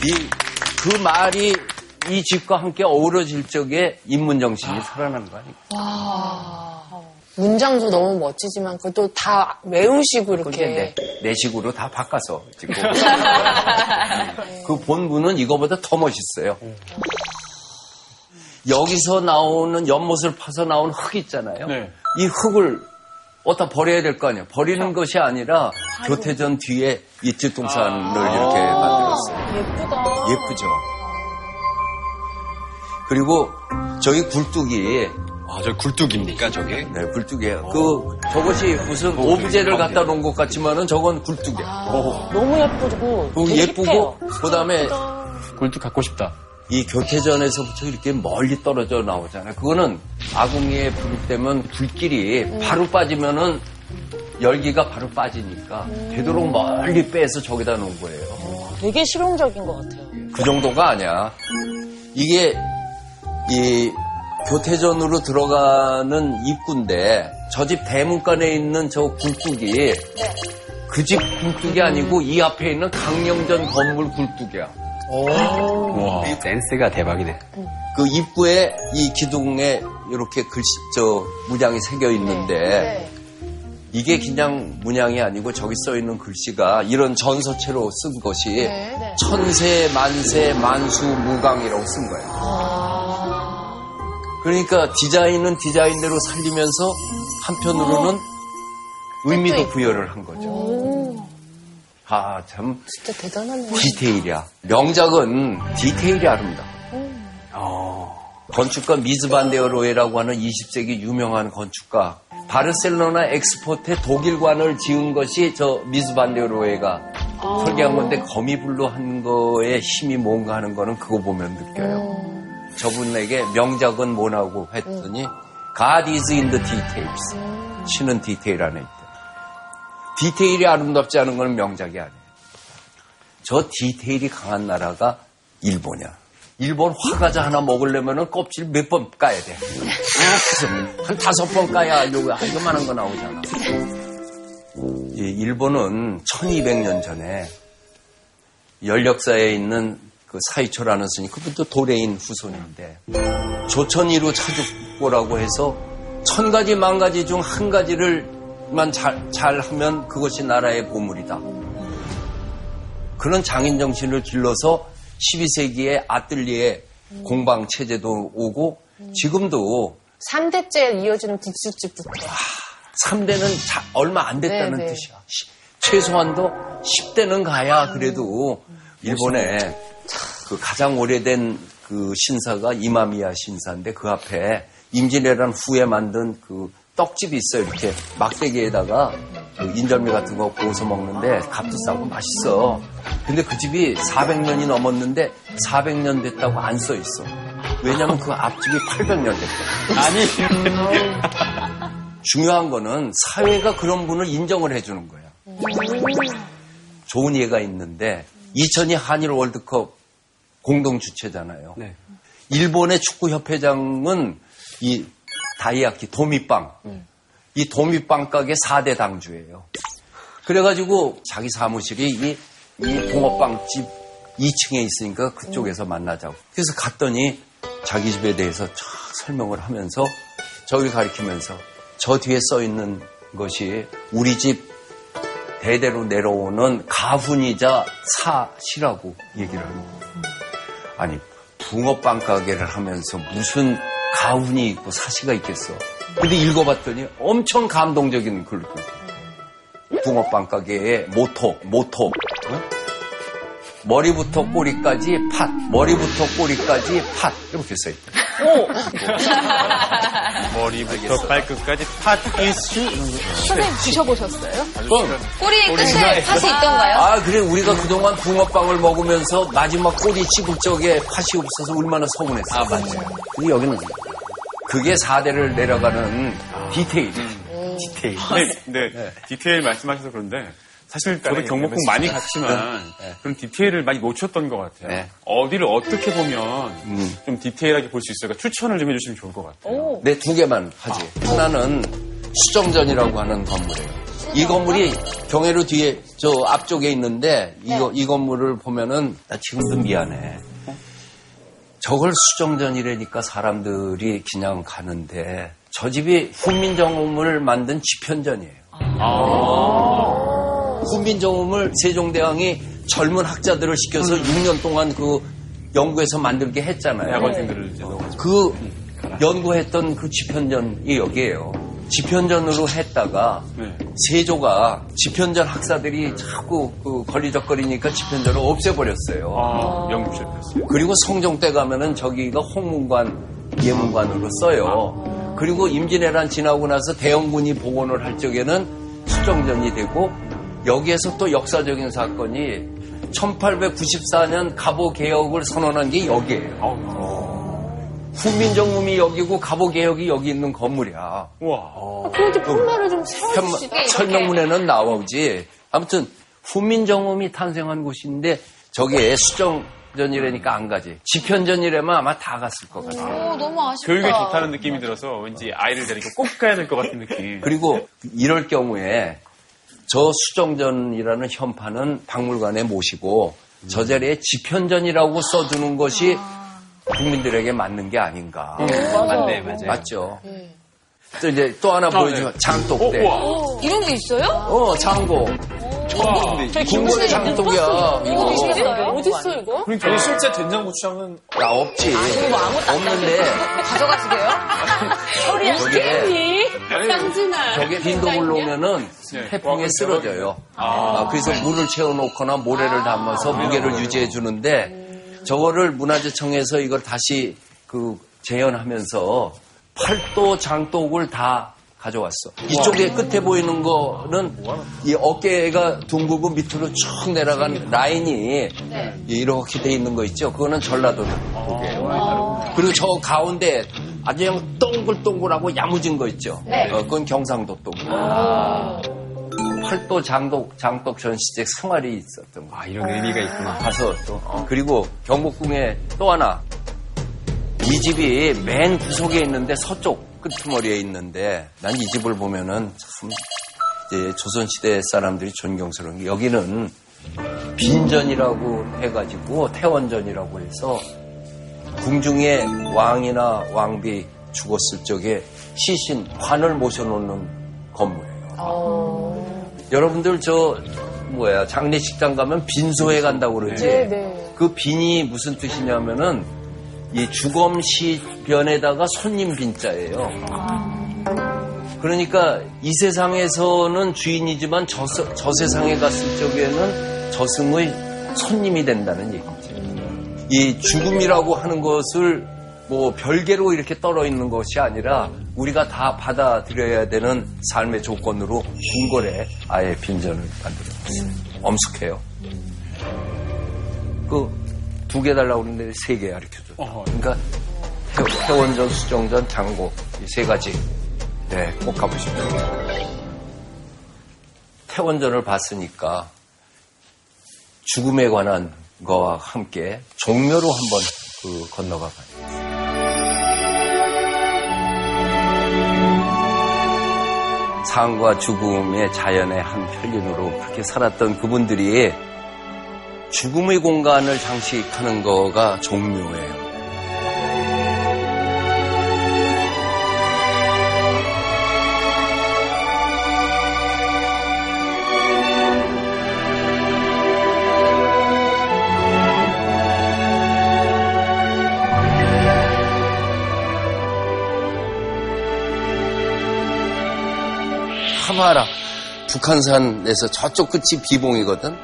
이, 그 말이 이 집과 함께 어우러질 적에 인문 정신이 살아나는 거 아닙니까? 문장도 너무 멋지지만 그것도 다 외우시고 이렇게. 내, 내 식으로 다 바꿔서 지금 [laughs] 그 본문은 이거보다 더 멋있어요. 여기서 나오는 연못을 파서 나온 흙 있잖아요. 네. 이 흙을 어디다 버려야 될 거 아니에요. 버리는 것이 아니라 교태전 뒤에 이집동산을 이렇게 만들었어요. 예쁘다. 예쁘죠. 그리고 저기 굴뚝이 아, 저 굴뚝입니까, 저게? 네, 굴뚝이에요. 그 저것이 무슨 오브제를 갖다 놓은 것 같지만은 저건 굴뚝이에요. 너무 예쁘고 그 되게 예쁘고 힙해요. 그 다음에 굴뚝 갖고 싶다. 이 교태전에서부터 이렇게 멀리 떨어져 나오잖아요. 그거는 아궁이에 불을 때면 불길이 바로 빠지면은 열기가 바로 빠지니까 되도록 멀리 빼서 저기다 놓은 거예요. 되게 실용적인 것 같아요. 그 정도가 아니야. 이게 이 교태전으로 들어가는 입구인데 저 집 대문간에 있는 저 굴뚝이 그집 굴뚝이 아니고 이 앞에 있는 강령전 건물 굴뚝이야. 와. 센스가 대박이네. 그 입구에 이 기둥에 이렇게 글씨 저 문양이 새겨 있는데 이게 그냥 문양이 아니고 저기 써 있는 글씨가 이런 전서체로 쓴 것이 천세 만세 만수 무강이라고 쓴 거예요. 그러니까 디자인은 디자인대로 살리면서 한편으로는 의미도 부여를 한 거죠. 아, 참 진짜 대단하네. 디테일이야. 명작은 디테일이 아름다워. 건축가 미즈반데어로에라고 하는 20세기 유명한 건축가. 바르셀로나 엑스포트에 독일관을 지은 것이 저 미즈반데어로에가 설계한 건데 거미불로 한 거에 힘이 뭔가 하는 거는 그거 보면 느껴요. 저분에게 명작은 뭐라고 했더니 God is in the details. 신은 디테일 안에 있다. 디테일이 아름답지 않은 건 명작이 아니에요. 저 디테일이 강한 나라가 일본이야. 일본 화과자 하나 먹으려면 껍질 몇 번 까야 돼. 한 다섯 번 까야 요거 요만한 거 나오잖아. 이 일본은 1200년 전에 연력사에 있는 그 사이초라는 스님, 그분도 도레인 후손인데 조천이로 차죽고라고 해서 천 가지 만 가지 중 한 가지를만 잘, 잘 하면 그것이 나라의 보물이다. 그런 장인 정신을 길러서 12세기에 아뜰리에 공방 체제도 오고 지금도 3대째 이어지는 국수집부터. 3대는 얼마 안 됐다는 네, 네. 뜻이야. 시- 최소한도 10대는 가야 그래도 일본에 그 가장 오래된 그 신사가 이마미야 신사인데 그 앞에 임진왜란 후에 만든 그 떡집이 있어요. 이렇게 막대기에다가 그 인절미 같은 거 구워서 먹는데 값도 싸고 맛있어. 근데 그 집이 400년이 넘었는데 400년 됐다고 안 써 있어. 왜냐면 그 앞집이 800년 됐다. 아니, [laughs] 중요한 거는 사회가 그런 분을 인정을 해주는 거야. 좋은 예가 있는데 2002 한일 월드컵 공동 주최잖아요. 네. 일본의 축구 협회장은 이 다이아키 도미빵 이 도미빵 가게 4대 당주예요. 그래가지고 자기 사무실이 이, 이 붕어빵집 2층에 있으니까 그쪽에서 만나자고. 그래서 갔더니 자기 집에 대해서 쫙 설명을 하면서 저를 가리키면서 저 뒤에 써 있는 것이 우리 집 대대로 내려오는 가훈이자 사시라고 얘기를 거예요. 아니 붕어빵 가게를 하면서 무슨 가훈이 있고 사시가 있겠어. 근데 읽어봤더니 엄청 감동적인 글을 붕어빵 가게의 모토, 모토. 어? 머리부터 꼬리까지 팥, 머리부터 꼬리까지 팥 이렇게 써있다. [laughs] 머리부터 발끝까지 팥 이슈. 선생님 드셔보셨어요? 꼬리 끝에 팥이 있던가요? 아, 그래. 우리가 그동안 붕어빵을 먹으면서 마지막 꼬리 씹을 적에 팥이 없어서 얼마나 서운했어. 아, 맞아요. 근데 여기는 그게 4대를 내려가는 디테일. 디테일. 네, 네. 디테일 말씀하셔서 그런데 사실 저도 경복궁 많이 갔지만 그런 디테일을 많이 놓쳤던 것 같아요. 네. 어디를 어떻게 보면 좀 디테일하게 볼 수 있을까 추천을 좀 해주시면 좋을 것 같아요. 네, 두 개만 하지. 하나는 수정전이라고 하는 건물이에요. 이 건물이 경회로 뒤에 저 앞쪽에 있는데 이거 이 건물을 보면은 나 지금도 미안해. 저걸 수정전이라니까 사람들이 그냥 가는데 저 집이 훈민정음을 만든 집현전이에요. 훈민정음을 세종대왕이 젊은 학자들을 시켜서 6년 동안 그 연구해서 만들게 했잖아요. 이제 넣어가지고. 그 연구했던 그 집현전이 여기에요. 집현전으로 했다가 네. 세조가 집현전 학사들이 자꾸 그 걸리적거리니까 집현전을 없애버렸어요. 아, 연구 실패했어요. 그리고 성종 때 가면은 저기가 홍문관 예문관으로 써요. 그리고 임진왜란 지나고 나서 대원군이 복원을 할 적에는 수정전이 되고 여기에서 또 역사적인 사건이 1894년 갑오 개혁을 선언한 게 여기에요. 훈민정음이 여기고 갑오 개혁이 여기 있는 건물이야. 우와. 그런데 평말을 좀 편- 세워주시게. 설명문에는 나오지. 아무튼 훈민정음이 탄생한 곳인데 저기에 수정전이라니까 안 가지. 집현전이라면 아마 다 갔을 것 같아. 오, 너무 아쉽다. 교육에 좋다는 느낌이 들어서 왠지 아이를 데리고 꼭 가야 될 것 같은 느낌. 그리고 이럴 경우에 저 수정전이라는 현판은 박물관에 모시고 저 자리에 집현전이라고 써두는 것이 국민들에게 맞는 게 아닌가. 맞네, 맞아요. 맞죠. 또 이제 또 하나 보여주면 장독대. 우와. 이런 게 있어요? 어, 장고. 궁궐의 장독이야. 이거. 어디 있어 이거? 아니, 실제 된장 고추장은 나 없지. 없는데 [laughs] 가져가시게요? [laughs] [laughs] 저게 쌍진아. 저게 빈도불로 오면은 네. 태풍에 쓰러져요. 아, 그래서 물을 채워놓거나 모래를 담아서 무게를 유지해 주는데 저거를 문화재청에서 이걸 다시 그 재현하면서 팔도 장독을 다 가져왔어. 이쪽에 끝에 보이는 거는 이 어깨가 둥글고 밑으로 쭉 내려간 라인이 이렇게 돼 있는 거 있죠. 그거는 전라도 독이에요. 그리고 저 가운데 아주 그냥 동글동글하고 야무진 거 있죠. 어, 그건 경상도 독. 팔도 장독 장독 전시제 생활이 있었던 거. 아, 이런 의미가 있구나. 가서 또 그리고 경복궁에 또 하나 이 집이 맨 구석에 있는데 서쪽 끄트머리에 있는데 난 이 집을 보면은 참 이제 조선시대 사람들이 존경스러운 게 여기는 빈전이라고 해가지고 태원전이라고 해서 궁중에 왕이나 왕비 죽었을 적에 시신 관을 모셔놓는 건물이에요. 여러분들 저 뭐야 장례식장 가면 빈소에 간다고 그러지. 네. 그 빈이 무슨 뜻이냐면은 이 주검 시변에다가 손님 빈자예요. 그러니까 이 세상에서는 주인이지만 저, 세- 저 세상에 갔을 적에는 저승의 손님이 된다는 얘기죠. 이 죽음이라고 하는 것을 뭐 별개로 이렇게 떨어 있는 것이 아니라 우리가 다 받아들여야 되는 삶의 조건으로 궁궐에 아예 빈전을 만들어놨어요. 엄숙해요. 그 두 개 달라고 그러는데 세 개 가르쳐줘. 그러니까 태- 태원전, 수정전, 장고 이 세 가지. 네, 꼭 가보십시오. 태원전을 봤으니까 죽음에 관한 거와 함께 종묘로 한번 그 건너가 봐요. 삶과 죽음의 자연의 한 편린으로 그렇게 살았던 그분들이 죽음의 공간을 장식하는 거가 종묘예요. 하마라 북한산에서 저쪽 끝이 비봉이거든.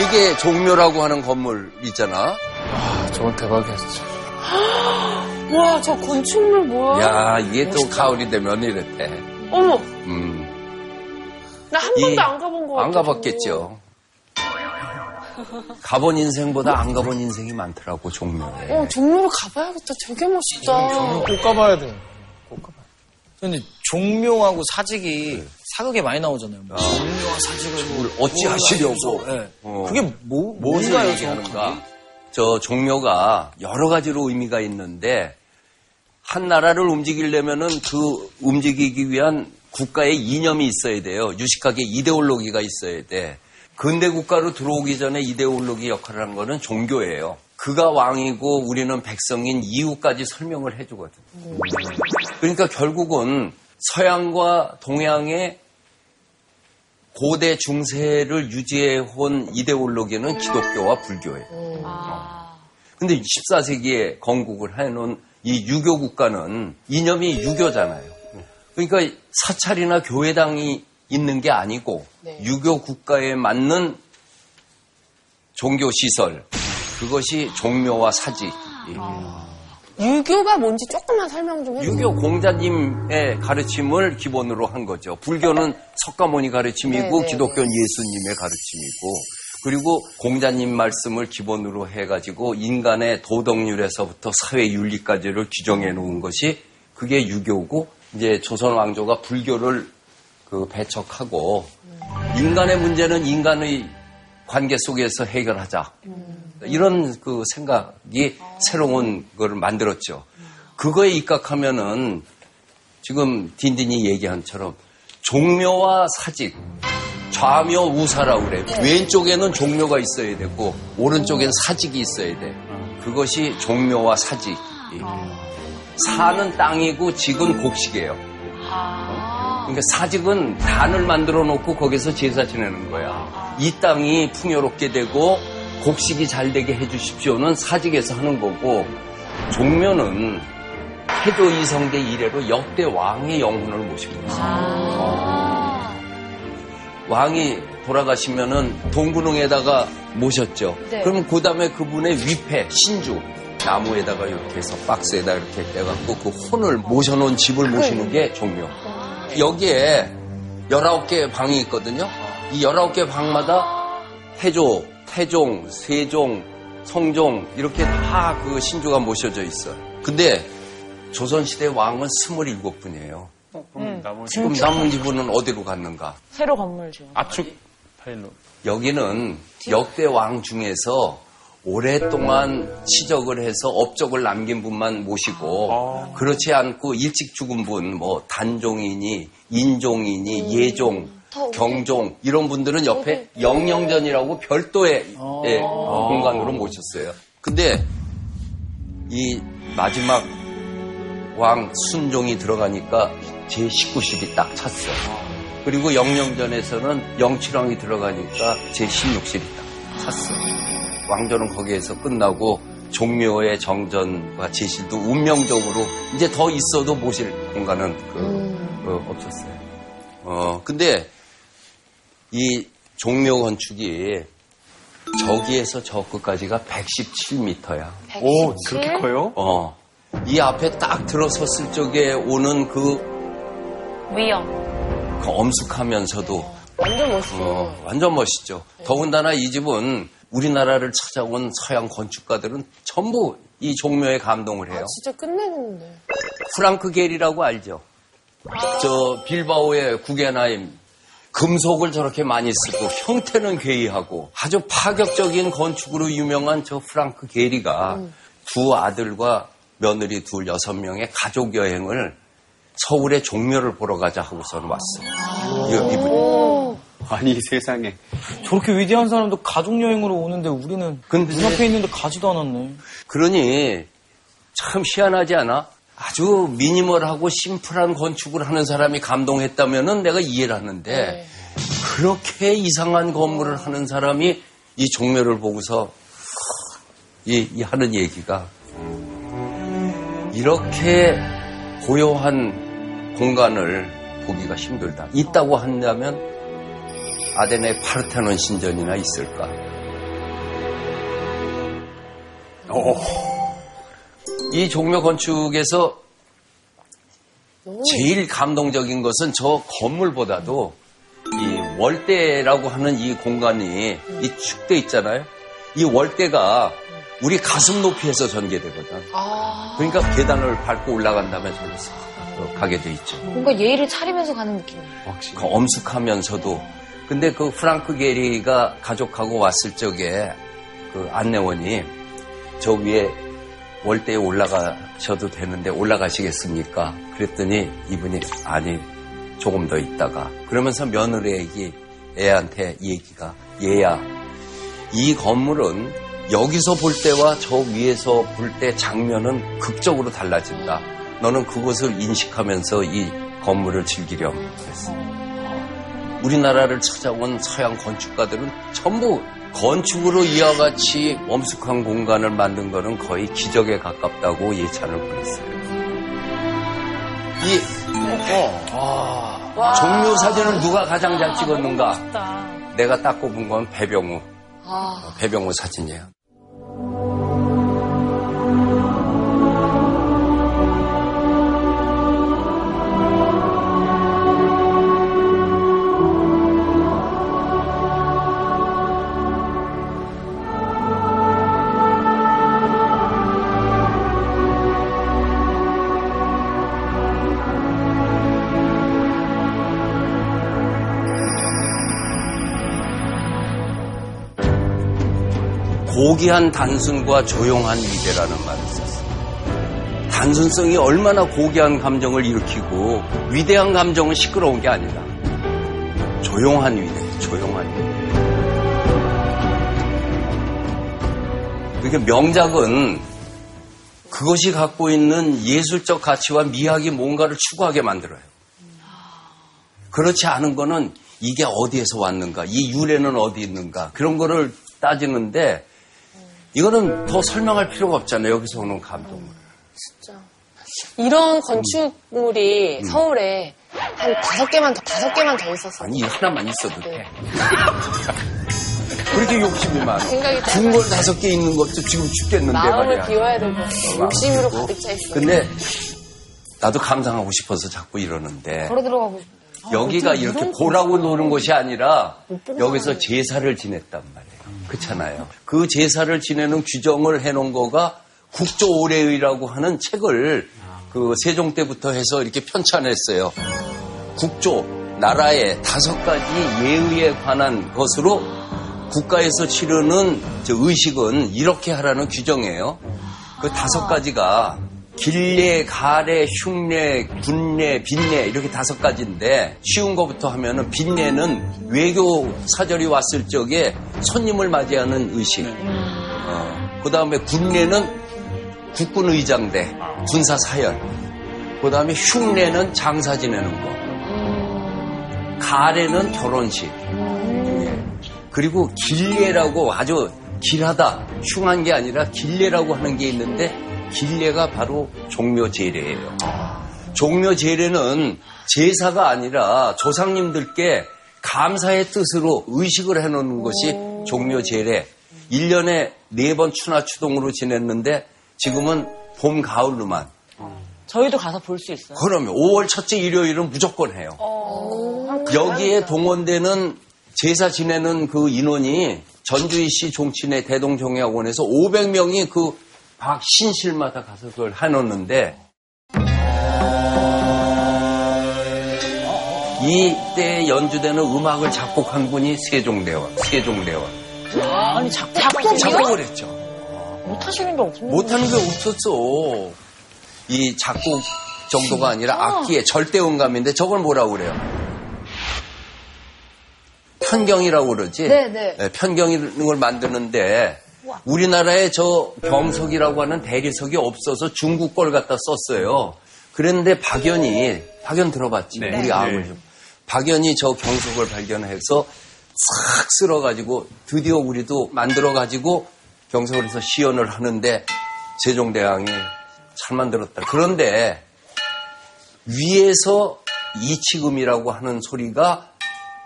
이게 종묘라고 하는 건물이잖아. 아, 저건 대박이야, 진짜. [gasps] 와, 저 건축물 뭐야? 야, 이게 또 가을이 되면 이랬대. 어머, 음, 나한 이- 번도 안 가본 거 같아. 안 가봤겠죠. 가본 인생보다 안 가본 인생이 많더라고, 종묘에. 어, 종로를 가봐야겠다. 되게 멋있다. 꼭 가봐야 돼. 근데 종묘하고 사직이 사극에 많이 나오잖아요. 뭐 종묘와 사직을 뭐뭘 어찌 하시려고. 네. 어. 그게 뭐, 무엇을 얘기하는가? 저 종묘가 여러 가지로 의미가 있는데 한 나라를 움직이려면은 그 움직이기 위한 국가의 이념이 있어야 돼요. 유식하게 이데올로기가 있어야 돼. 근대 국가로 들어오기 전에 이데올로기 역할을 하는 거는 종교예요. 그가 왕이고 우리는 백성인 이유까지 설명을 해주거든. 그러니까 결국은 서양과 동양의 고대 중세를 유지해온 이데올로기는 기독교와 불교예요. 근데 14세기에 건국을 해놓은 이 유교 국가는 이념이 유교잖아요. 그러니까 사찰이나 교회당이 있는 게 아니고 유교 국가에 맞는 종교 시설 그것이 종묘와 사지. 유교가 뭔지 조금만 설명 좀 해주세요. 유교 공자님의 가르침을 기본으로 한 거죠. 불교는 석가모니 가르침이고 네, 네, 기독교는 예수님의 가르침이고 그리고 공자님 말씀을 기본으로 해가지고 인간의 도덕률에서부터 사회 윤리까지를 규정해 놓은 것이 그게 유교고 이제 조선 왕조가 불교를 그 배척하고 인간의 문제는 인간의 관계 속에서 해결하자. 이런 그 생각이 새로운 걸 만들었죠. 그거에 입각하면은 지금 딘딘이 얘기한처럼 종묘와 사직, 좌묘 우사라고 그래. 왼쪽에는 종묘가 있어야 되고 오른쪽엔 사직이 있어야 돼. 그것이 종묘와 사직. 사는 땅이고 직은 곡식이에요. 그러니까 사직은 단을 만들어 놓고 거기서 제사 지내는 거야. 이 땅이 풍요롭게 되고 곡식이 잘 되게 해주십시오는 사직에서 하는 거고 종묘는 태조 이성대 이래로 역대 왕의 영혼을 모시고 있어요. 왕이 돌아가시면은 동구릉에다가 모셨죠. 네. 그러면 그 다음에 그분의 위패 신주 나무에다가 이렇게 해서 박스에다 이렇게 떼갖고 그 혼을 모셔놓은 집을 모시는 게 종묘. 여기에 19개의 방이 있거든요. 이 19개 방마다 태조, 태종, 세종, 성종 이렇게 다 그 신주가 모셔져 있어요. 근데 조선시대 왕은 27분이에요. 그럼 나머지 그럼 남은 지분은 어디로 갔는가? 새로 건물 지어. 압축 파일로. 여기는 역대 왕 중에서 오랫동안 치적을 해서 업적을 남긴 분만 모시고 그렇지 않고 일찍 죽은 분, 뭐 단종이니 인종이니 예종, 경종 이런 분들은 옆에 영영전이라고 별도의 예, 공간으로 모셨어요. 근데 이 마지막 왕 순종이 들어가니까 제 19실이 딱 찼어요. 그리고 영영전에서는 영칠왕이 들어가니까 제 16실이 딱 찼어요. 왕조는 거기에서 끝나고 종묘의 정전과 제실도 운명적으로 이제 더 있어도 모실 공간은 그, 어, 없었어요. 어, 근데 이 종묘 건축이 저기에서 저 끝까지가 117m야. 오, 그렇게 커요? 어. 이 앞에 딱 들어섰을 적에 오는 그, 위험. 그 엄숙하면서도 완전 멋있어. 어, 완전 멋있죠. 더군다나 이 집은 우리나라를 찾아온 서양 건축가들은 전부 이 종묘에 감동을 해요. 진짜 끝내는데. 프랑크 겔이라고 알죠? 저 빌바오의 구겐하임 금속을 저렇게 많이 쓰고 형태는 괴이하고 아주 파격적인 건축으로 유명한 저 프랑크 게리가 두 아들과 며느리 둘 여섯 명의 가족 여행을 서울의 종묘를 보러 가자 하고서는 왔어요. 이- 이분이. 아니, 세상에. 저렇게 위대한 사람도 가족 여행으로 오는데 우리는 근데 눈앞에 있는데 가지도 않았네. 그러니 참 희한하지 않아? 아주 미니멀하고 심플한 건축을 하는 사람이 감동했다면은 내가 이해를 하는데 그렇게 이상한 건물을 하는 사람이 이 종묘를 보고서 이, 이 하는 얘기가 이렇게 고요한 공간을 보기가 힘들다. 있다고 한다면 아덴의 파르테논 신전이나 있을까? 이 종묘 건축에서 제일 감동적인 것은 저 건물보다도 이 월대라고 하는 이 공간이 이 축대 있잖아요. 이 월대가 우리 가슴 높이에서 전개되거든. 그러니까 계단을 밟고 올라간 다음에 저기서 가게 돼 있죠. 뭔가 예의를 차리면서 가는 느낌이에요. 그 엄숙하면서도 근데 그 프랑크 게리가 가족하고 왔을 적에 그 안내원이 저 위에 월대에 올라가셔도 되는데 올라가시겠습니까? 그랬더니 이분이 아니 조금 더 있다가 그러면서 며느리에게 애한테 얘기가 얘야 이 건물은 여기서 볼 때와 저 위에서 볼 때 장면은 극적으로 달라진다. 너는 그것을 인식하면서 이 건물을 즐기렴. 그랬어. 우리나라를 찾아온 서양 건축가들은 전부 건축으로 이와 같이 엄숙한 공간을 만든 거는 거의 기적에 가깝다고 예찬을 보냈어요. 이 어, 종묘 사진을 누가 가장 잘 찍었는가? 내가 딱 꼽은 건 배병우. 어, 배병우 사진이에요. 고귀한 단순과 조용한 위대라는 말을 썼어요. 단순성이 얼마나 고귀한 감정을 일으키고 위대한 감정은 시끄러운 게 아니라 조용한 위대, 조용한 위대. 그러니까 명작은 그것이 갖고 있는 예술적 가치와 미학이 뭔가를 추구하게 만들어요. 그렇지 않은 거는 이게 어디에서 왔는가, 이 유래는 어디 있는가, 그런 거를 따지는데 이거는 더 설명할 필요가 없잖아요. 여기서 오는 감동을. 이런 건축물이 서울에 한 다섯 개만 더, 다섯 개만 더 있었어. 아니, 하나만 있어도 돼. 그렇게 욕심이 많아. 궁궐 다섯 개 있는 것도 지금 죽겠는데 마음을 말이야. 비워야 될것 같아. 욕심으로 가득 차 있어. 근데 나도 감상하고 싶어서 자꾸 이러는데 걸어 들어가고 싶어요. 여기가 이렇게 보라고 노는 것이 아니라 여기서 제사를 지냈단 말이에요. 그렇잖아요. 그 제사를 지내는 규정을 해놓은 거가 국조 오례의라고 하는 책을 그 세종 때부터 해서 이렇게 편찬했어요. 국조 나라의 다섯 가지 예의에 관한 것으로 국가에서 치르는 저 의식은 이렇게 하라는 규정이에요. 그 다섯 가지가 길례, 가례, 흉례, 군례, 빈례 이렇게 다섯 가지인데 쉬운 것부터 하면은 빈례는 외교 사절이 왔을 적에 손님을 맞이하는 의식. 그 다음에 군례는 국군 의장대, 군사 사열. 그 다음에 흉례는 장사 지내는 거. 가례는 결혼식. 예. 그리고 길례라고 아주 길하다, 흉한 게 아니라 길례라고 하는 게 있는데 길례가 바로 종묘 제례예요. 종묘 제례는 제사가 아니라 조상님들께 감사의 뜻으로 의식을 해놓는 것이 종묘 제례. 1년에 네번 추나 추동으로 지냈는데 지금은 봄, 가을로만. 저희도 가서 볼 수 있어요. 그러면 5월 첫째 일요일은 무조건 해요. 여기에 동원되는 제사 지내는 그 인원이 전주이시 종친회 대동종회학원에서 500명이 그 박신실마다 가서 그걸 해놓는데 이때 연주되는 음악을 작곡한 분이 세종대왕, 세종대왕. 아니, 작, 작곡이요? 작곡을 했죠. 못하시는 게 없는데. 못하는 게 없었어. 이 작곡 정도가 아니라 악기의 절대 음감인데 저걸 뭐라고 그래요? 편경이라고 그러지? 네, 네. 편경을 만드는데 우리나라에 저 병석이라고 하는 대리석이 없어서 중국 걸 갖다 썼어요. 그랬는데 박연이, 박연 들어봤지? 네. 우리 아을 좀. 박연이 저 경석을 발견해서 싹 쓸어가지고 드디어 우리도 만들어가지고 경석을 해서 시연을 하는데 세종대왕이 잘 만들었다. 그런데 위에서 이치금이라고 하는 소리가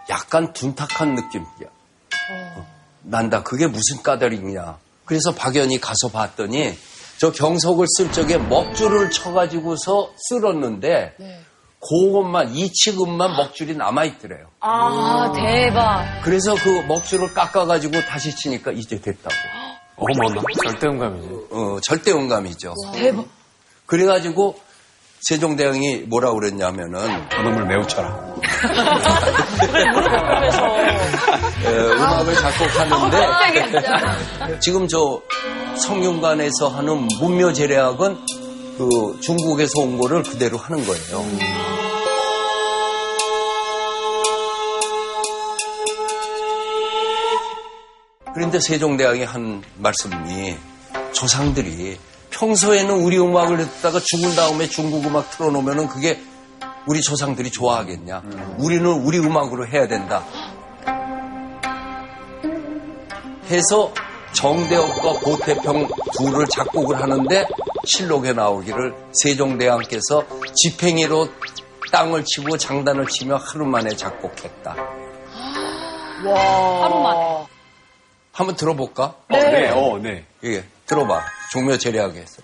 약간 둔탁한 느낌이야. 난다. 그게 무슨 까다리냐. 그래서 박연이 가서 봤더니 저 경석을 쓸 적에 먹줄을 쳐가지고서 쓸었는데 그것만 이 치금만 먹줄이 남아있더래요. 아, 대박. 그래서 그 먹줄을 깎아가지고 다시 치니까 이제 됐다고. 어머나. 절대 음감이지. 어, 절대 음감이죠. 대박. 그래가지고 세종대왕이 뭐라 그랬냐면은 저놈을 매우 쳐라. 에, 음악을 작곡하는데 지금 저 성균관에서 하는 문묘제례학은 그 중국에서 온 거를 그대로 하는 거예요. 그런데 세종대왕이 한 말씀이 조상들이 평소에는 우리 음악을 듣다가 죽은 다음에 중국 음악 틀어놓으면 그게 우리 조상들이 좋아하겠냐. 우리는 우리 음악으로 해야 된다. 해서 정대업과 보태평 둘을 작곡을 하는데 실록에 나오기를 세종대왕께서 지팽이로 땅을 치고 장단을 치며 하루 만에 작곡했다. 하루 만에. 한번 들어볼까? 어, 네, 어, 네. 예, 들어봐. 종묘 제례하게 해서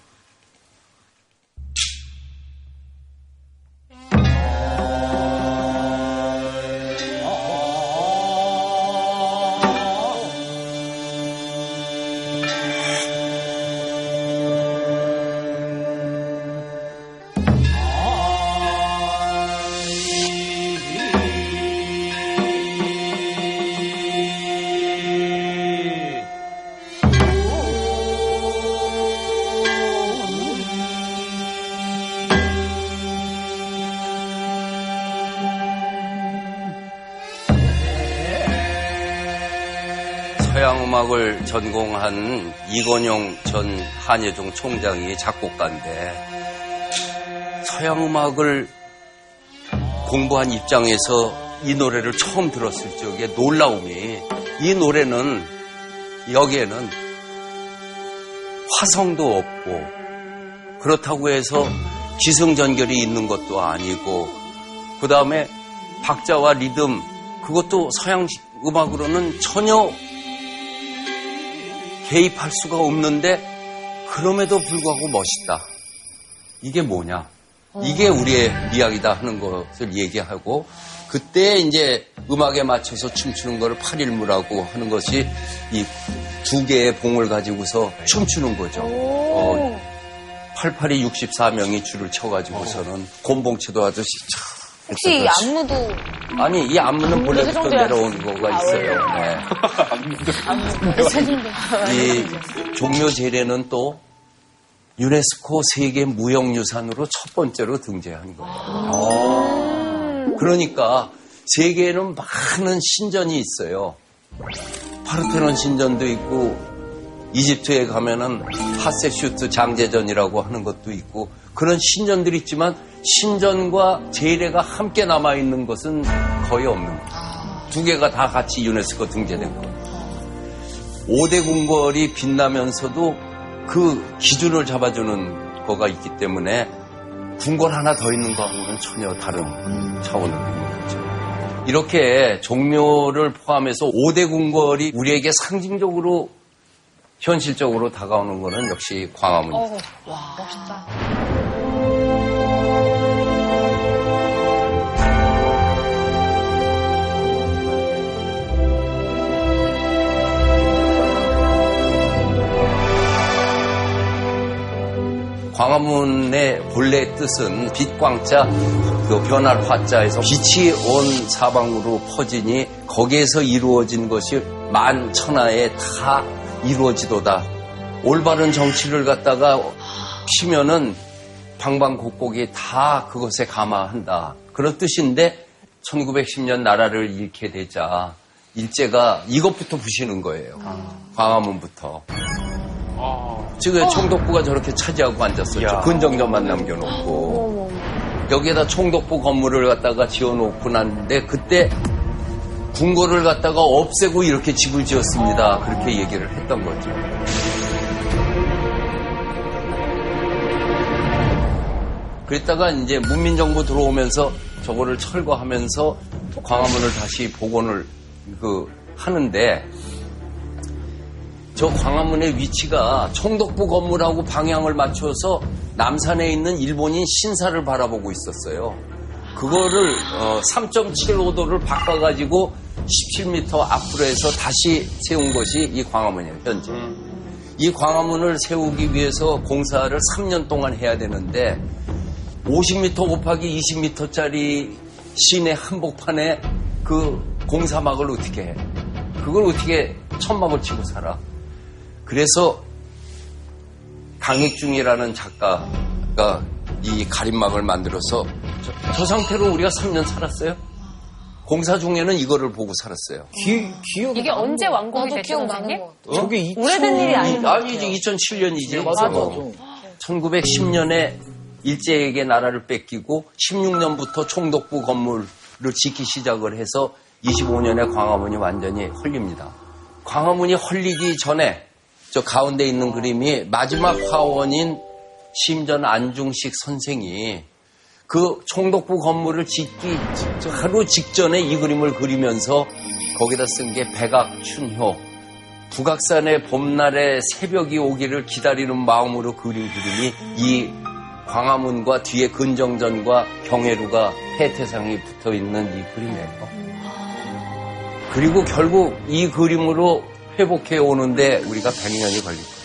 전공한 이건용 전 한예종 총장이 작곡가인데 서양 음악을 공부한 입장에서 이 노래를 처음 들었을 적에 놀라움이 이 노래는 여기에는 화성도 없고 그렇다고 해서 기승전결이 있는 것도 아니고 그 다음에 박자와 리듬 그것도 서양 음악으로는 전혀 개입할 수가 없는데 그럼에도 불구하고 멋있다. 이게 뭐냐? 이게 우리의 이야기다 하는 것을 얘기하고 그때 이제 음악에 맞춰서 춤추는 거를 팔일무라고 하는 것이 이 두 개의 봉을 가지고서 춤추는 거죠. 어, 88이 64명이 줄을 쳐가지고서는 곤봉치도 하듯이 참 혹시 이 안무도 아니 이 안무는 본래부터. 내려온 거가 있어요. 네. [laughs] 이 종묘 제례는 또 유네스코 세계 무형유산으로 첫 번째로 등재한 거예요. 그러니까 세계에는 많은 신전이 있어요. 파르테논 신전도 있고 이집트에 가면은 하세슈트 장제전이라고 하는 것도 있고 그런 신전들이 있지만 신전과 제례가 함께 남아 있는 것은 거의 없는 거예요. 두 개가 다 같이 유네스코 등재된 거예요. 5대 궁궐이 빛나면서도 그 기준을 잡아주는 거가 있기 때문에 궁궐 하나 더 있는 거하고는 전혀 다른 차원으로 있는 거죠. 이렇게 종묘를 포함해서 5대 궁궐이 우리에게 상징적으로 현실적으로 다가오는 거는 역시 광화문입니다. 와, 멋있다. 광화문의 본래 뜻은 빛광자, 그 변할 화자에서 빛이 온 사방으로 퍼지니 거기에서 이루어진 것이 만 천하에 다 이루어지도다. 올바른 정치를 갖다가 피면은 방방곡곡이 다 그것에 감화한다. 그런 뜻인데 1910년 나라를 잃게 되자 일제가 이것부터 부시는 거예요. 광화문부터. 지금 총독부가 저렇게 차지하고 앉았었죠. 근정전만 남겨놓고. 여기에다 총독부 건물을 갖다가 지어놓고 났는데 그때 궁궐을 갖다가 없애고 이렇게 집을 지었습니다. 그렇게 얘기를 했던 거죠. 그랬다가 이제 문민정부 들어오면서 저거를 철거하면서 광화문을 다시 복원을 그 하는데 저 광화문의 위치가 총독부 건물하고 방향을 맞춰서 남산에 있는 일본인 신사를 바라보고 있었어요. 그거를 3.75도를 바꿔가지고 17m 앞으로 해서 다시 세운 것이 이 광화문이에요, 현재. 이 광화문을 세우기 위해서 공사를 3년 동안 해야 되는데 50m 곱하기 20m짜리 시내 한복판에 그 공사막을 어떻게 해? 그걸 어떻게 천막을 치고 살아? 그래서 강익중이라는 작가가 이 가림막을 만들어서 저, 저 상태로 우리가 3년 살았어요. 공사 중에는 이거를 보고 살았어요. 기, 기억이 이게 언제 완공이 됐죠, 선생님? 거. 어? 저게 2000... 오래된 일이 아니에요. 아니지 2007년이지. 맞아, 어. 맞아. 1910년에 일제에게 나라를 뺏기고 16년부터 총독부 건물을 짓기 시작을 해서 25년에 광화문이 완전히 헐립니다. 광화문이 헐리기 전에 저 가운데 있는 그림이 마지막 화원인 심전 안중식 선생이 그 총독부 건물을 짓기 하루 직전에 이 그림을 그리면서 거기다 쓴 게 백악춘효 북악산의 봄날에 새벽이 오기를 기다리는 마음으로 그린 그림이 이 광화문과 뒤에 근정전과 경회루가 해태상이 붙어 있는 이 그림이에요. 그리고 결국 이 그림으로 회복해 오는데 우리가 100년이 걸릴 거예요.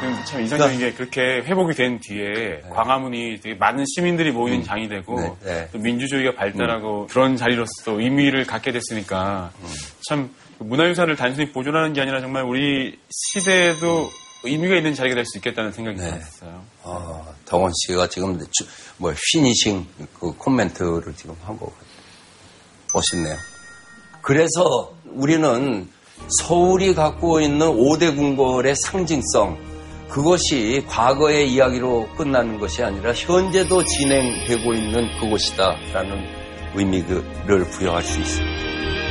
그럼 참 이상적인 게 그렇게 회복이 된 뒤에 광화문이 되게 많은 시민들이 모이는 장이 되고 네, 네. 또 민주주의가 발달하고 그런 자리로서 또 의미를 갖게 됐으니까 참그 문화유산을 단순히 보존하는 게 아니라 정말 우리 시대에도 의미가 있는 자리가 될 수 있겠다는 생각이 네. 들었어요. 어, 덕원 씨가 지금 주- 뭐 피니싱 그 코멘트를 지금 하고 멋있네요. 그래서 우리는 서울이 갖고 있는 5대 궁궐의 상징성 그것이 과거의 이야기로 끝나는 것이 아니라 현재도 진행되고 있는 그것이다라는 의미를 부여할 수 있습니다.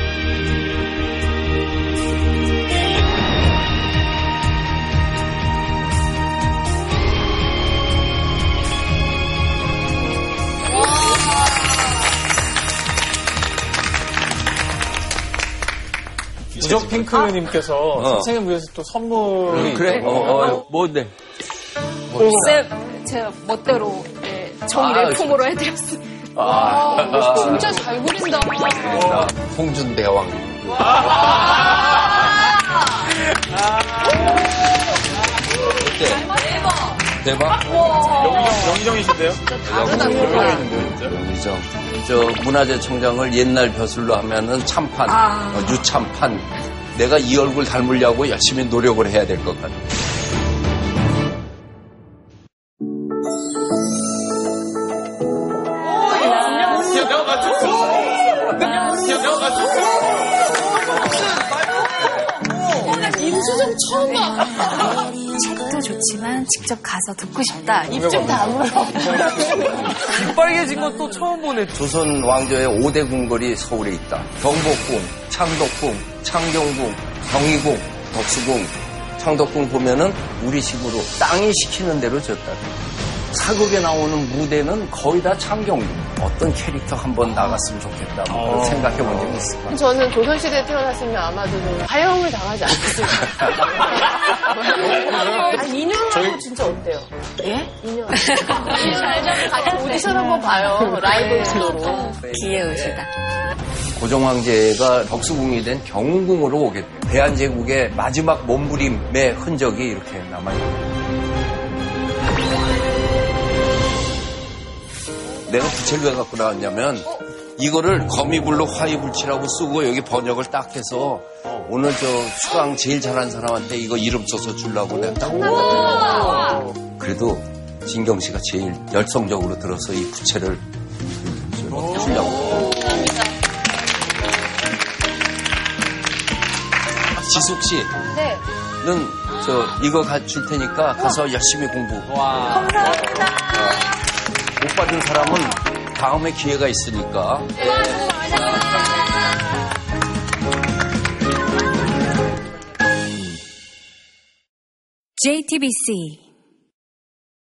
우정 핑크님께서 선생님 위해서 또 선물이 그래? 있다고. 어, 어, 뭔데? 쌤, 제 멋대로 네, 정의 아, 내품으로 해드렸습니다. 아, 진짜 잘 그린다. 나 홍준 대왕. 어때? 대박? 영희정이신데요? 영의정. 저 문화재청장을 옛날 벼슬로 하면은 참판, 어, 유참판. 내가 이 얼굴 닮으려고 열심히 노력을 해야 될 것 같아. 내 좋지만 직접 가서 듣고 싶다. 입 좀 다물어. 빨개진 건또 처음 보네. 조선 왕조의 5대 궁궐이 서울에 있다. 경복궁, 창덕궁, 창경궁, 경희궁, 덕수궁. 창덕궁 보면은 우리 식으로 땅이 시키는 대로 졌다. 사극에 나오는 무대는 거의 다 창경궁. 어떤 캐릭터 한번 나갔으면 좋겠다. 뭐 그런 생각해 본 적이 있을까? 저는 조선시대에 태어났으면 아마도 좀 화형을 당하지 않았을까. 아니, [laughs] 인형하고 진짜 어때요? 예? 인형. 인형 같이 오디션 한번 봐요. 라이브 정도로. 귀여우시다. 고종 황제가 덕수궁이 된 경궁으로 오게 돼요. 대한제국의 마지막 몸부림의 흔적이 이렇게 남아있는 내가 부채를 왜 갖고 나왔냐면 이거를 거미불로 화이불치라고 쓰고 여기 번역을 딱 해서 오늘 저 수강 제일 잘한 사람한테 이거 이름 써서 주려고 내가 딱 올렸거든요. 그래도 진경 씨가 제일 열성적으로 들어서 이 부채를 주려고. 지숙 씨. 네. 는저 이거 가 줄 테니까 가서 열심히 공부. 감사합니다. 못 받은 사람은 다음에 기회가 있으니까. JTBC